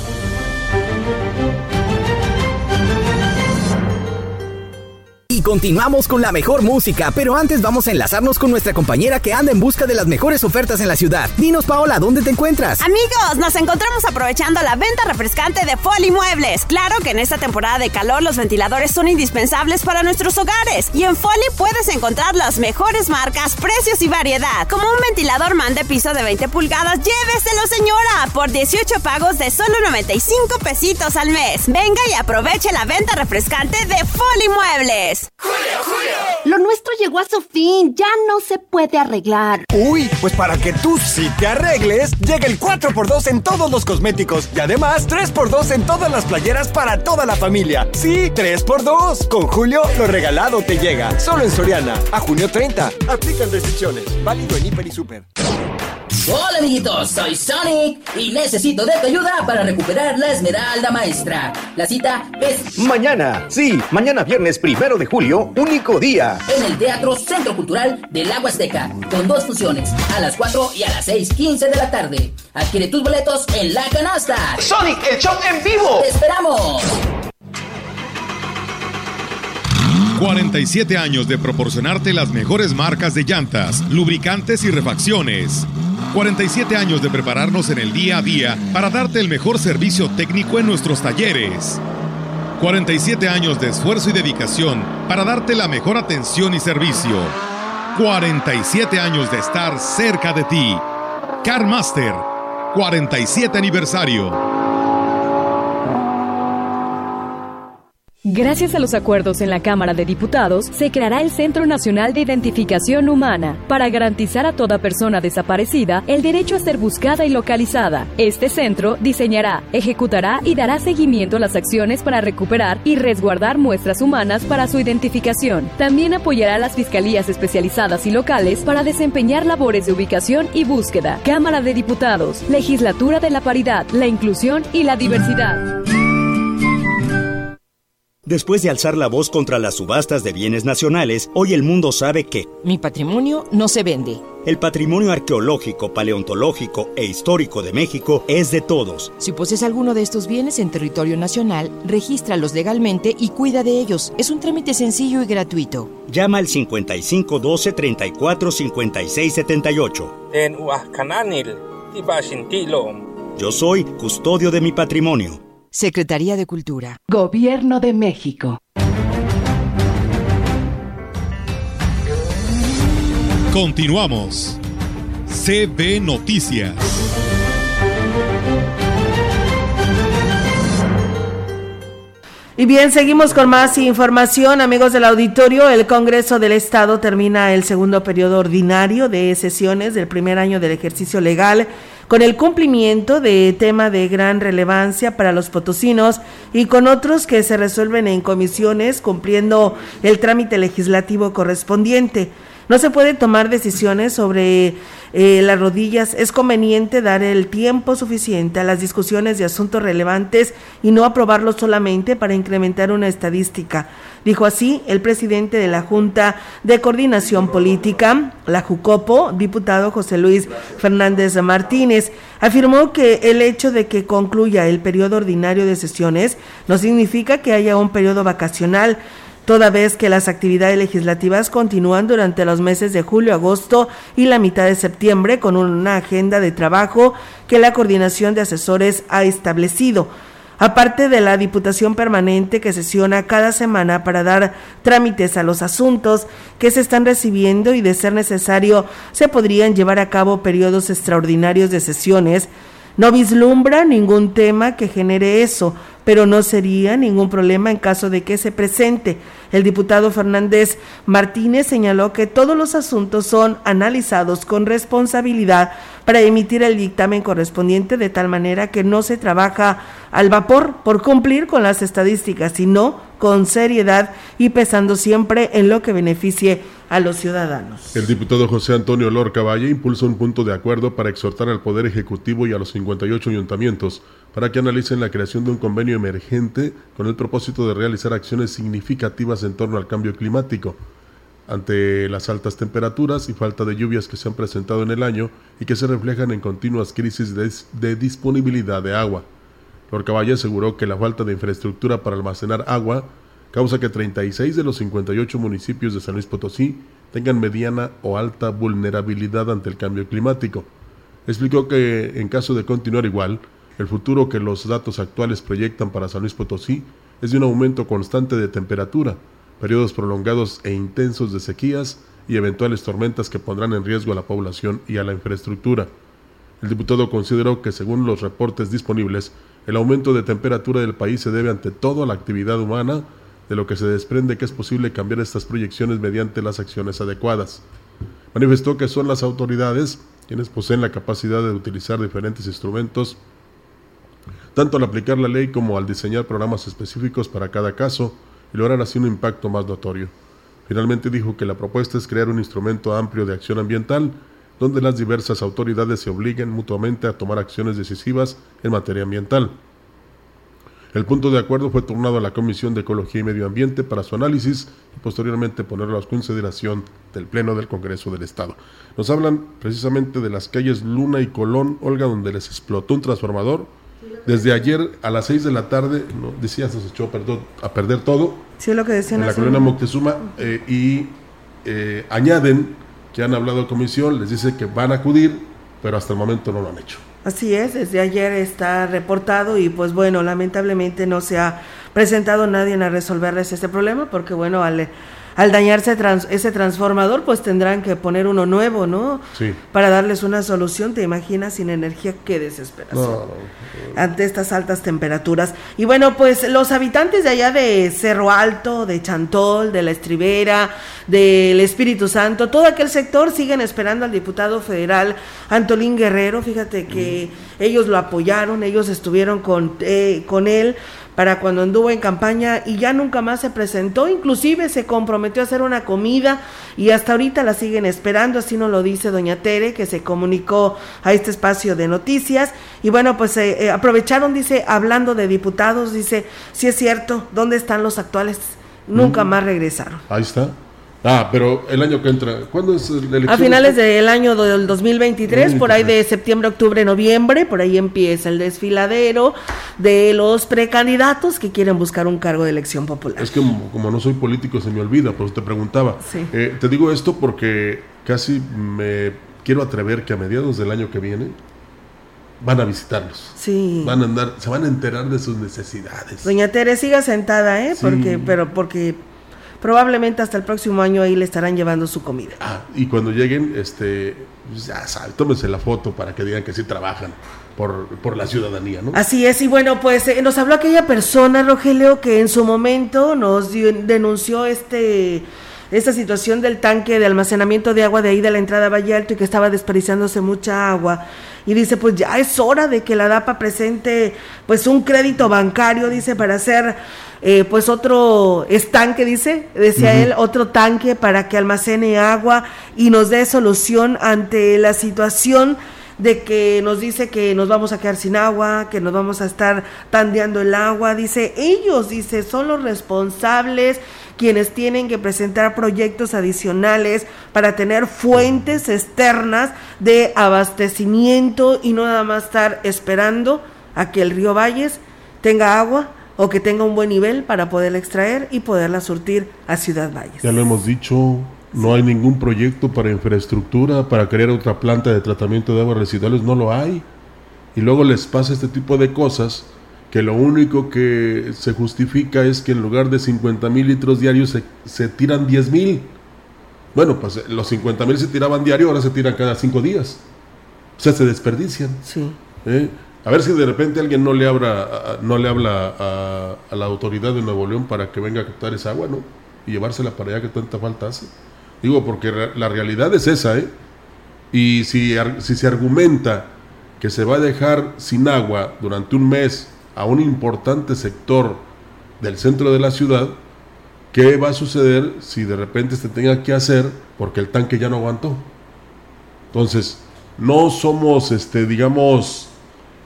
continuamos con la mejor música, pero antes vamos a enlazarnos con nuestra compañera que anda en busca de las mejores ofertas en la ciudad. Dinos, Paola, ¿dónde te encuentras? Amigos, nos encontramos aprovechando la venta refrescante de Foli Muebles. Claro que en esta temporada de calor los ventiladores son indispensables para nuestros hogares. Y en Foli puedes encontrar las mejores marcas, precios y variedad. Como un ventilador man de piso de 20 pulgadas, lléveselo señora, por 18 pagos de solo 95 pesitos al mes. Venga y aproveche la venta refrescante de Foli Muebles. Lo nuestro llegó a su fin, ya no se puede arreglar. Uy, pues para que tú sí te arregles, llega el 4x2 en todos los cosméticos y además 3x2 en todas las playeras para toda la familia. Sí, 3x2. Con Julio, lo regalado te llega. Solo en Soriana. A junio 30. Aplican restricciones. Válido en Hiper y Super. Hola amiguitos, soy Sonic y necesito de tu ayuda para recuperar la Esmeralda Maestra. La cita es Mañana, sí, mañana viernes primero de julio, único día. en el Teatro Centro Cultural del Agua Azteca, con dos funciones, a las 4 y a las 6.15 de la tarde. Adquiere tus boletos en La Canasta. Sonic, el show en vivo. ¡Te esperamos! 47 años de proporcionarte las mejores marcas de llantas, lubricantes y refacciones. 47 años de prepararnos en el día a día para darte el mejor servicio técnico en nuestros talleres. 47 años de esfuerzo y dedicación para darte la mejor atención y servicio. 47 años de estar cerca de ti. CarMaster, 47 aniversario. Gracias a los acuerdos en la Cámara de Diputados, se creará el Centro Nacional de Identificación Humana para garantizar a toda persona desaparecida el derecho a ser buscada y localizada. Este centro diseñará, ejecutará y dará seguimiento a las acciones para recuperar y resguardar muestras humanas para su identificación. También apoyará a las fiscalías especializadas y locales para desempeñar labores de ubicación y búsqueda. Cámara de Diputados, Legislatura de la Paridad, la Inclusión y la Diversidad. Después de alzar la voz contra las subastas de bienes nacionales, hoy el mundo sabe que Mi patrimonio no se vende. el patrimonio arqueológico, paleontológico e histórico de México es de todos. Si posees alguno de estos bienes en territorio nacional, regístralos legalmente y cuida de ellos. Es un trámite sencillo y gratuito. Llama al 55 12 34 56 78. En Huascananil, Tibashintilo. Yo soy custodio de mi patrimonio. Secretaría de Cultura. Gobierno de México. Continuamos. CB Noticias. Y bien, seguimos con más información, amigos del auditorio. El Congreso del Estado termina el segundo periodo ordinario de sesiones del primer año del ejercicio legal con el cumplimiento de tema de gran relevancia para los potosinos y con otros que se resuelven en comisiones cumpliendo el trámite legislativo correspondiente. No se puede tomar decisiones sobre eh, las rodillas. Es conveniente dar el tiempo suficiente a las discusiones de asuntos relevantes y no aprobarlo solamente para incrementar una estadística. Dijo así el presidente de la Junta de Coordinación Política, la JUCOPO, diputado José Luis Fernández Martínez. Afirmó que el hecho de que concluya el periodo ordinario de sesiones no significa que haya un periodo vacacional toda vez que las actividades legislativas continúan durante los meses de julio, agosto y la mitad de septiembre con una agenda de trabajo que la coordinación de asesores ha establecido. Aparte de la Diputación Permanente que sesiona cada semana para dar trámites a los asuntos que se están recibiendo y de ser necesario se podrían llevar a cabo periodos extraordinarios de sesiones, no vislumbra ningún tema que genere eso, pero no sería ningún problema en caso de que se presente. El diputado Fernández Martínez señaló que todos los asuntos son analizados con responsabilidad para emitir el dictamen correspondiente de tal manera que no se trabaja al vapor por cumplir con las estadísticas, sino con seriedad y pesando siempre en lo que beneficie a los ciudadanos. El diputado José Antonio Lorca Valle impulsa un punto de acuerdo para exhortar al Poder Ejecutivo y a los 58 ayuntamientos para que analicen la creación de un convenio emergente con el propósito de realizar acciones significativas en torno al cambio climático. Ante las altas temperaturas y falta de lluvias que se han presentado en el año y que se reflejan en continuas crisis de, disponibilidad de agua. Lorca Valle aseguró que la falta de infraestructura para almacenar agua causa que 36 de los 58 municipios de San Luis Potosí tengan mediana o alta vulnerabilidad ante el cambio climático. Explicó que en caso de continuar igual, el futuro que los datos actuales proyectan para San Luis Potosí es de un aumento constante de temperatura, periodos prolongados e intensos de sequías y eventuales tormentas que pondrán en riesgo a la población y a la infraestructura. El diputado consideró que según los reportes disponibles, el aumento de temperatura del país se debe ante todo a la actividad humana de lo que se desprende que es posible cambiar estas proyecciones mediante las acciones adecuadas. Manifestó que son las autoridades quienes poseen la capacidad de utilizar diferentes instrumentos, tanto al aplicar la ley como al diseñar programas específicos para cada caso y lograr así un impacto más notorio. Finalmente dijo que la propuesta es crear un instrumento amplio de acción ambiental donde las diversas autoridades se obliguen mutuamente a tomar acciones decisivas en materia ambiental. El punto de acuerdo fue turnado a la Comisión de Ecología y Medio Ambiente para su análisis y posteriormente ponerlo a consideración del Pleno del Congreso del Estado. Nos hablan precisamente de las calles Luna y Colón, Olga, donde les explotó un transformador. Desde ayer a las 6 de la tarde, ¿no? decía, se echó a perder, todo. Sí, lo que decían. En la colonia Moctezuma eh, y eh, añaden que han hablado comisión, les dice que van a acudir, pero hasta el momento no lo han hecho. Así es, desde ayer está reportado y pues bueno, lamentablemente no se ha presentado nadie a resolverles este problema porque bueno, al, al dañarse ese transformador pues tendrán que poner uno nuevo, ¿no? Sí. Para darles una solución, te imaginas sin energía, qué desesperación. Ante estas altas temperaturas. Y bueno, pues los habitantes de allá de Cerro Alto, de Chantol, de La Estribera, del Espíritu Santo, todo aquel sector siguen esperando al diputado federal Antolín Guerrero, fíjate que ellos lo apoyaron, ellos estuvieron con, eh, con él para cuando anduvo en campaña y ya nunca más se presentó, inclusive se comprometió a hacer una comida y hasta ahorita la siguen esperando, así nos lo dice doña Tere, que se comunicó a este espacio de noticias y bueno, pues eh, eh, aprovecharon, dice, hablando de diputados, dice, si es cierto, ¿dónde están los actuales? Nunca más regresaron. Ahí está. Ah, pero el año que entra, ¿cuándo es la elección? A finales del año del 2023, por ahí de septiembre, octubre, noviembre, por ahí empieza el desfiladero de los precandidatos que quieren buscar un cargo de elección popular. Es que como, no soy político se me olvida, por eso te preguntaba. Eh, te digo esto porque casi me quiero atrever que a mediados del año que viene van a visitarlos. Sí. Van a andar, se van a enterar de sus necesidades. Doña Tere, siga sentada, ¿eh? Porque, pero porque probablemente hasta el próximo año ahí le estarán llevando su comida. Ah, y cuando lleguen, este, pues ya saben, tómense la foto para que digan que sí trabajan. por, por la ciudadanía, ¿no? Así es, y bueno, pues eh, nos habló aquella persona, Rogelio, que en su momento nos dio- denunció este esta situación del tanque de almacenamiento de agua de ahí de la entrada a Valle Alto y que estaba desperdiciándose mucha agua. Y dice, pues ya es hora de que la DAPA presente pues un crédito bancario, dice, para hacer eh, pues otro estanque, dice, decía él, otro tanque para que almacene agua y nos dé solución ante la situación de que nos dice que nos vamos a quedar sin agua, que nos vamos a estar tandeando el agua. Dice, ellos, dice, son los responsables quienes tienen que presentar proyectos adicionales para tener fuentes externas de abastecimiento y no nada más estar esperando a que el río Valles tenga agua o que tenga un buen nivel para poderla extraer y poderla surtir a Ciudad Valles. Ya lo hemos dicho, no hay ningún proyecto para infraestructura, para crear otra planta de tratamiento de aguas residuales, no lo hay. Y luego les pasa este tipo de cosas que lo único que se justifica es que en lugar de 50 mil litros diarios se, se tiran 10 mil. Bueno, pues los 50 mil se tiraban diario, ahora se tiran cada cinco días. O sea, se desperdician. Sí. ¿eh? A ver si de repente alguien no le habla, a- no le habla a, a la autoridad de Nuevo León para que venga a captar esa agua, ¿no? Y llevársela para allá que tanta falta hace. Digo, porque la realidad es esa, ¿eh? Y si, ar- si se argumenta que se va a dejar sin agua durante un mes a un importante sector del centro de la ciudad, ¿qué va a suceder si de repente se tenga que hacer porque el tanque ya no aguantó? Entonces, no somos, este, digamos,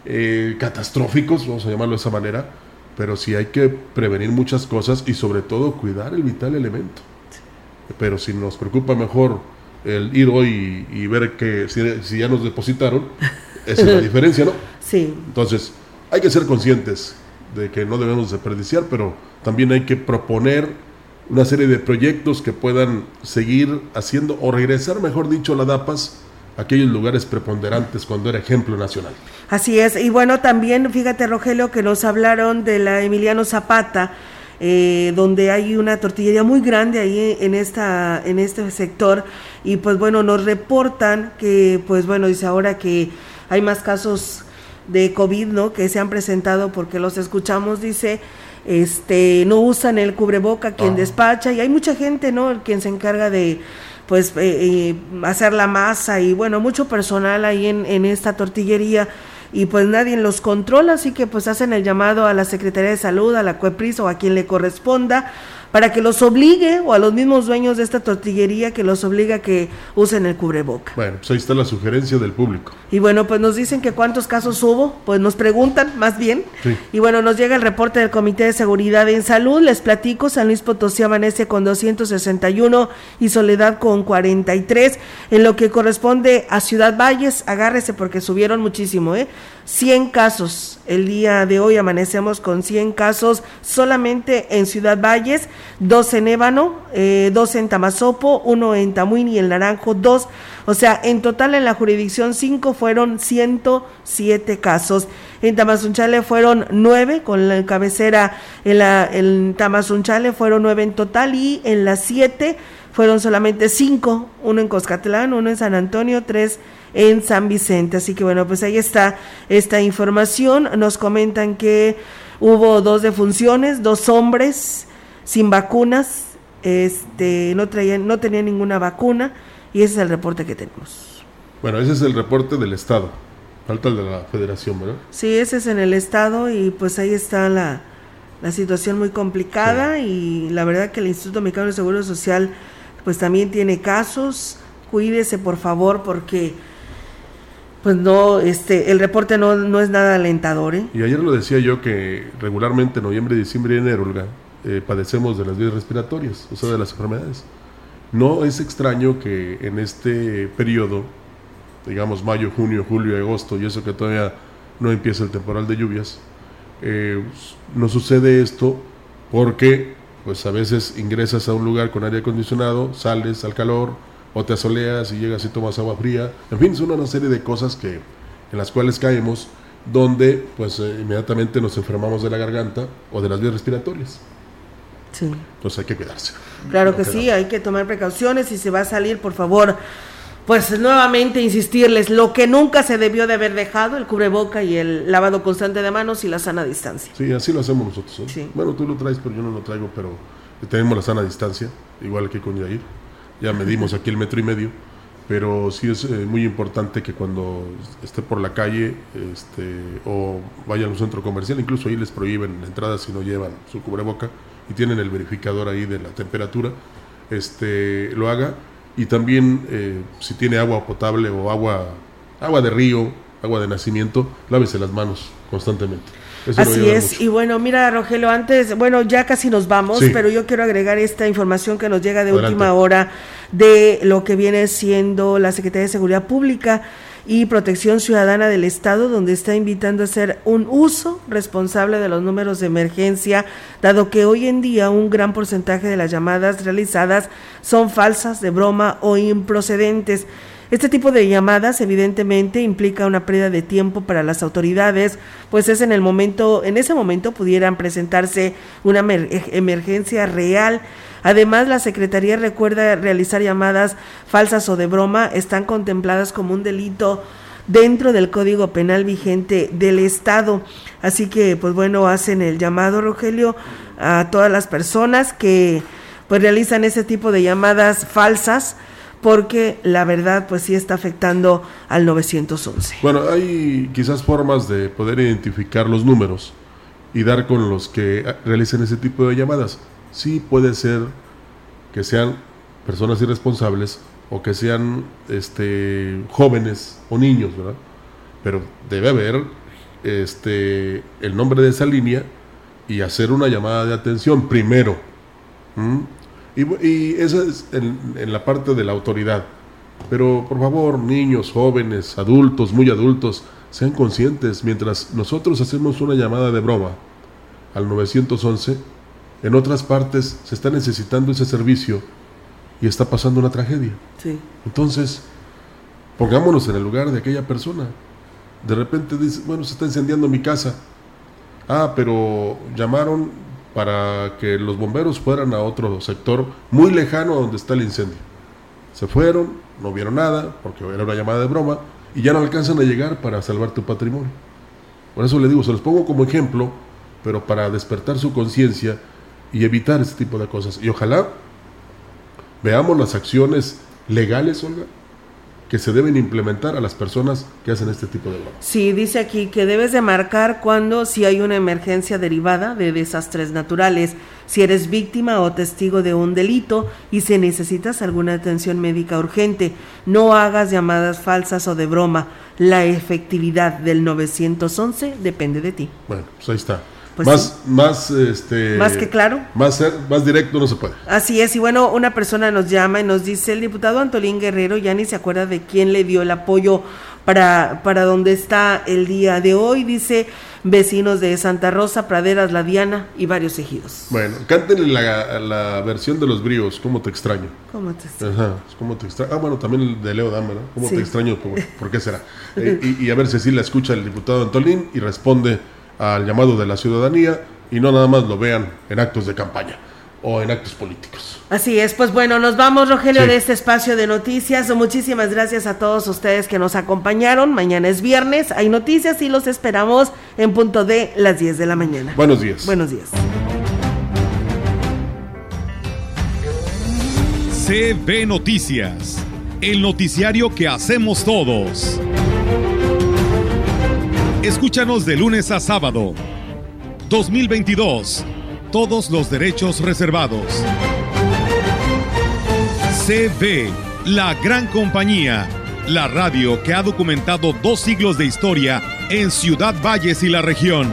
eh, catastróficos, vamos a llamarlo de esa manera, pero sí hay que prevenir muchas cosas y sobre todo cuidar el vital elemento. Pero si nos preocupa mejor el ir hoy y, y ver que si, si ya nos depositaron, esa es la diferencia, ¿no? Sí. Entonces, hay que ser conscientes de que no debemos desperdiciar, pero también hay que proponer una serie de proyectos que puedan seguir haciendo o regresar, mejor dicho, a la DAPAS aquellos lugares preponderantes cuando era ejemplo nacional. Así es, y bueno, también fíjate Rogelio que nos hablaron de la Emiliano Zapata, eh, donde hay una tortillería muy grande ahí en esta en este sector y pues bueno nos reportan que pues bueno dice ahora que hay más casos de COVID no que se han presentado porque los escuchamos dice este no usan el cubreboca quien Ah. despacha y hay mucha gente no quien se encarga de pues eh, eh, hacer la masa y bueno mucho personal ahí en, en esta tortillería y pues nadie los controla, así que pues hacen el llamado a la Secretaría de Salud, a la CUEPRIS o a quien le corresponda para que los obligue o a los mismos dueños de esta tortillería que los obliga a que usen el cubreboca. Bueno, pues ahí está la sugerencia del público. Y bueno, pues nos dicen que cuántos casos hubo, pues nos preguntan más bien. Sí. Y bueno, nos llega el reporte del Comité de Seguridad en Salud. Les platico, San Luis Potosí amanece con 261 y Soledad con 43. En lo que corresponde a Ciudad Valles, agárrese porque subieron muchísimo, ¿eh? 100 casos. El día de hoy amanecemos con 100 casos solamente en Ciudad Valles, dos en Ébano, eh, dos en Tamazopo, uno en Tamuín y el Naranjo, dos. O sea, en total en la jurisdicción 5 fueron 107 casos. En Tamazunchale fueron 9, con la cabecera en, la, en Tamazunchale fueron 9 en total y en las 7 fueron solamente 5, uno en Coscatlán, uno en San Antonio, tres en San Vicente. Así que bueno, pues ahí está esta información. Nos comentan que hubo dos defunciones, dos hombres sin vacunas, este, no traían, no tenían ninguna vacuna y ese es el reporte que tenemos. Bueno, ese es el reporte del Estado. Falta el de la Federación, ¿verdad? Sí, ese es en el estado y pues ahí está la, la situación muy complicada y la verdad que el Instituto Mexicano de Seguro Social pues también tiene casos. Cuídese por favor porque pues no, este, el reporte no, no es nada alentador, ¿eh? Y ayer lo decía yo que regularmente en noviembre, diciembre y enero, Olga, eh, padecemos de las vías respiratorias, o sea, de las enfermedades. No es extraño que en este periodo, digamos mayo, junio, julio, agosto, y eso que todavía no empieza el temporal de lluvias, eh, nos sucede esto porque pues a veces ingresas a un lugar con aire acondicionado, sales al calor, o te asoleas y llegas y tomas agua fría. En fin, son una serie de cosas que en las cuales caemos donde pues eh, inmediatamente nos enfermamos de la garganta o de las vías respiratorias. Sí. Entonces hay que cuidarse. Claro No que sí, hay que tomar precauciones. Si se va a salir, por favor, pues nuevamente insistirles, lo que nunca se debió de haber dejado, el cubreboca y el lavado constante de manos y la sana distancia. Sí, así lo hacemos nosotros. ¿eh? Bueno, tú lo traes, pero yo no lo traigo, pero tenemos la sana distancia, igual que con Yair. Ya medimos aquí el metro y medio, pero sí es eh, muy importante que cuando esté por la calle este, o vaya a un centro comercial, incluso ahí les prohíben la entrada si no llevan su cubreboca y tienen el verificador ahí de la temperatura, este, lo haga y también eh, si tiene agua potable o agua, agua de río, agua de nacimiento, lávese las manos constantemente. Así es, y bueno, mira Rogelio, antes, bueno, ya casi nos vamos, pero yo quiero agregar esta información que nos llega de última hora de lo que viene siendo la Secretaría de Seguridad Pública y Protección Ciudadana del Estado, donde está invitando a hacer un uso responsable de los números de emergencia, dado que hoy en día un gran porcentaje de las llamadas realizadas son falsas, de broma o improcedentes. Este tipo de llamadas evidentemente implica una pérdida de tiempo para las autoridades, pues es en el momento, en ese momento pudieran presentarse una emergencia real Además, la Secretaría recuerda realizar llamadas falsas o de broma están contempladas como un delito dentro del Código Penal vigente del Estado. Así que, pues bueno, hacen el llamado, Rogelio, a todas las personas que pues realizan ese tipo de llamadas falsas porque la verdad pues sí está afectando al 911. Bueno, hay quizás formas de poder identificar los números y dar con los que realicen ese tipo de llamadas sí puede ser que sean personas irresponsables o que sean este, jóvenes o niños, ¿verdad? Pero debe haber este, el nombre de esa línea y hacer una llamada de atención primero. Y, y eso es en, en la parte de la autoridad. Pero por favor, niños, jóvenes, adultos, muy adultos, sean conscientes, mientras nosotros hacemos una llamada de broma al 911, en otras partes se está necesitando ese servicio y está pasando una tragedia. Entonces, pongámonos en el lugar de aquella persona. De repente dice, bueno, se está incendiando mi casa. Ah, pero llamaron para que los bomberos fueran a otro sector muy lejano donde está el incendio. Se fueron, no vieron nada, porque era una llamada de broma, y ya no alcanzan a llegar para salvar tu patrimonio. Por eso le digo, se los pongo como ejemplo, pero para despertar su conciencia y evitar ese tipo de cosas. Y ojalá veamos las acciones legales, Olga, que se deben implementar a las personas que hacen este tipo de bromas. Sí, dice aquí que debes de marcar cuando si hay una emergencia derivada de desastres naturales, si eres víctima o testigo de un delito y si necesitas alguna atención médica urgente. No hagas llamadas falsas o de broma. La efectividad del 911 depende de ti. Bueno, pues ahí está. Pues más, más, este, más que claro. Más, más directo no se puede. Así es, y bueno, una persona nos llama y nos dice, el diputado Antolín Guerrero ya ni se acuerda de quién le dio el apoyo para, para donde está el día de hoy, dice vecinos de Santa Rosa, Praderas, La Diana y varios ejidos. Bueno, cántenle la, la versión de los bríos, ¿Cómo te extraño? ¿Cómo te extraño? Ajá, ¿cómo te extraño? Ah, bueno, también el de Leo Dama, ¿no? ¿Cómo te extraño? ¿Por, qué será? Eh, y, y, a ver si así la escucha el diputado Antolín y responde al llamado de la ciudadanía y no nada más lo vean en actos de campaña o en actos políticos. Así es, pues bueno, nos vamos Rogelio de este espacio de noticias. Muchísimas gracias a todos ustedes que nos acompañaron. Mañana es viernes, hay noticias y los esperamos en punto de las 10 de la mañana. Buenos días. Buenos días. CB Noticias, el noticiario que hacemos todos. Escúchanos de lunes a sábado. 2022. Todos los derechos reservados. CB, la gran compañía. La radio que ha documentado dos siglos de historia en Ciudad Valles y la región.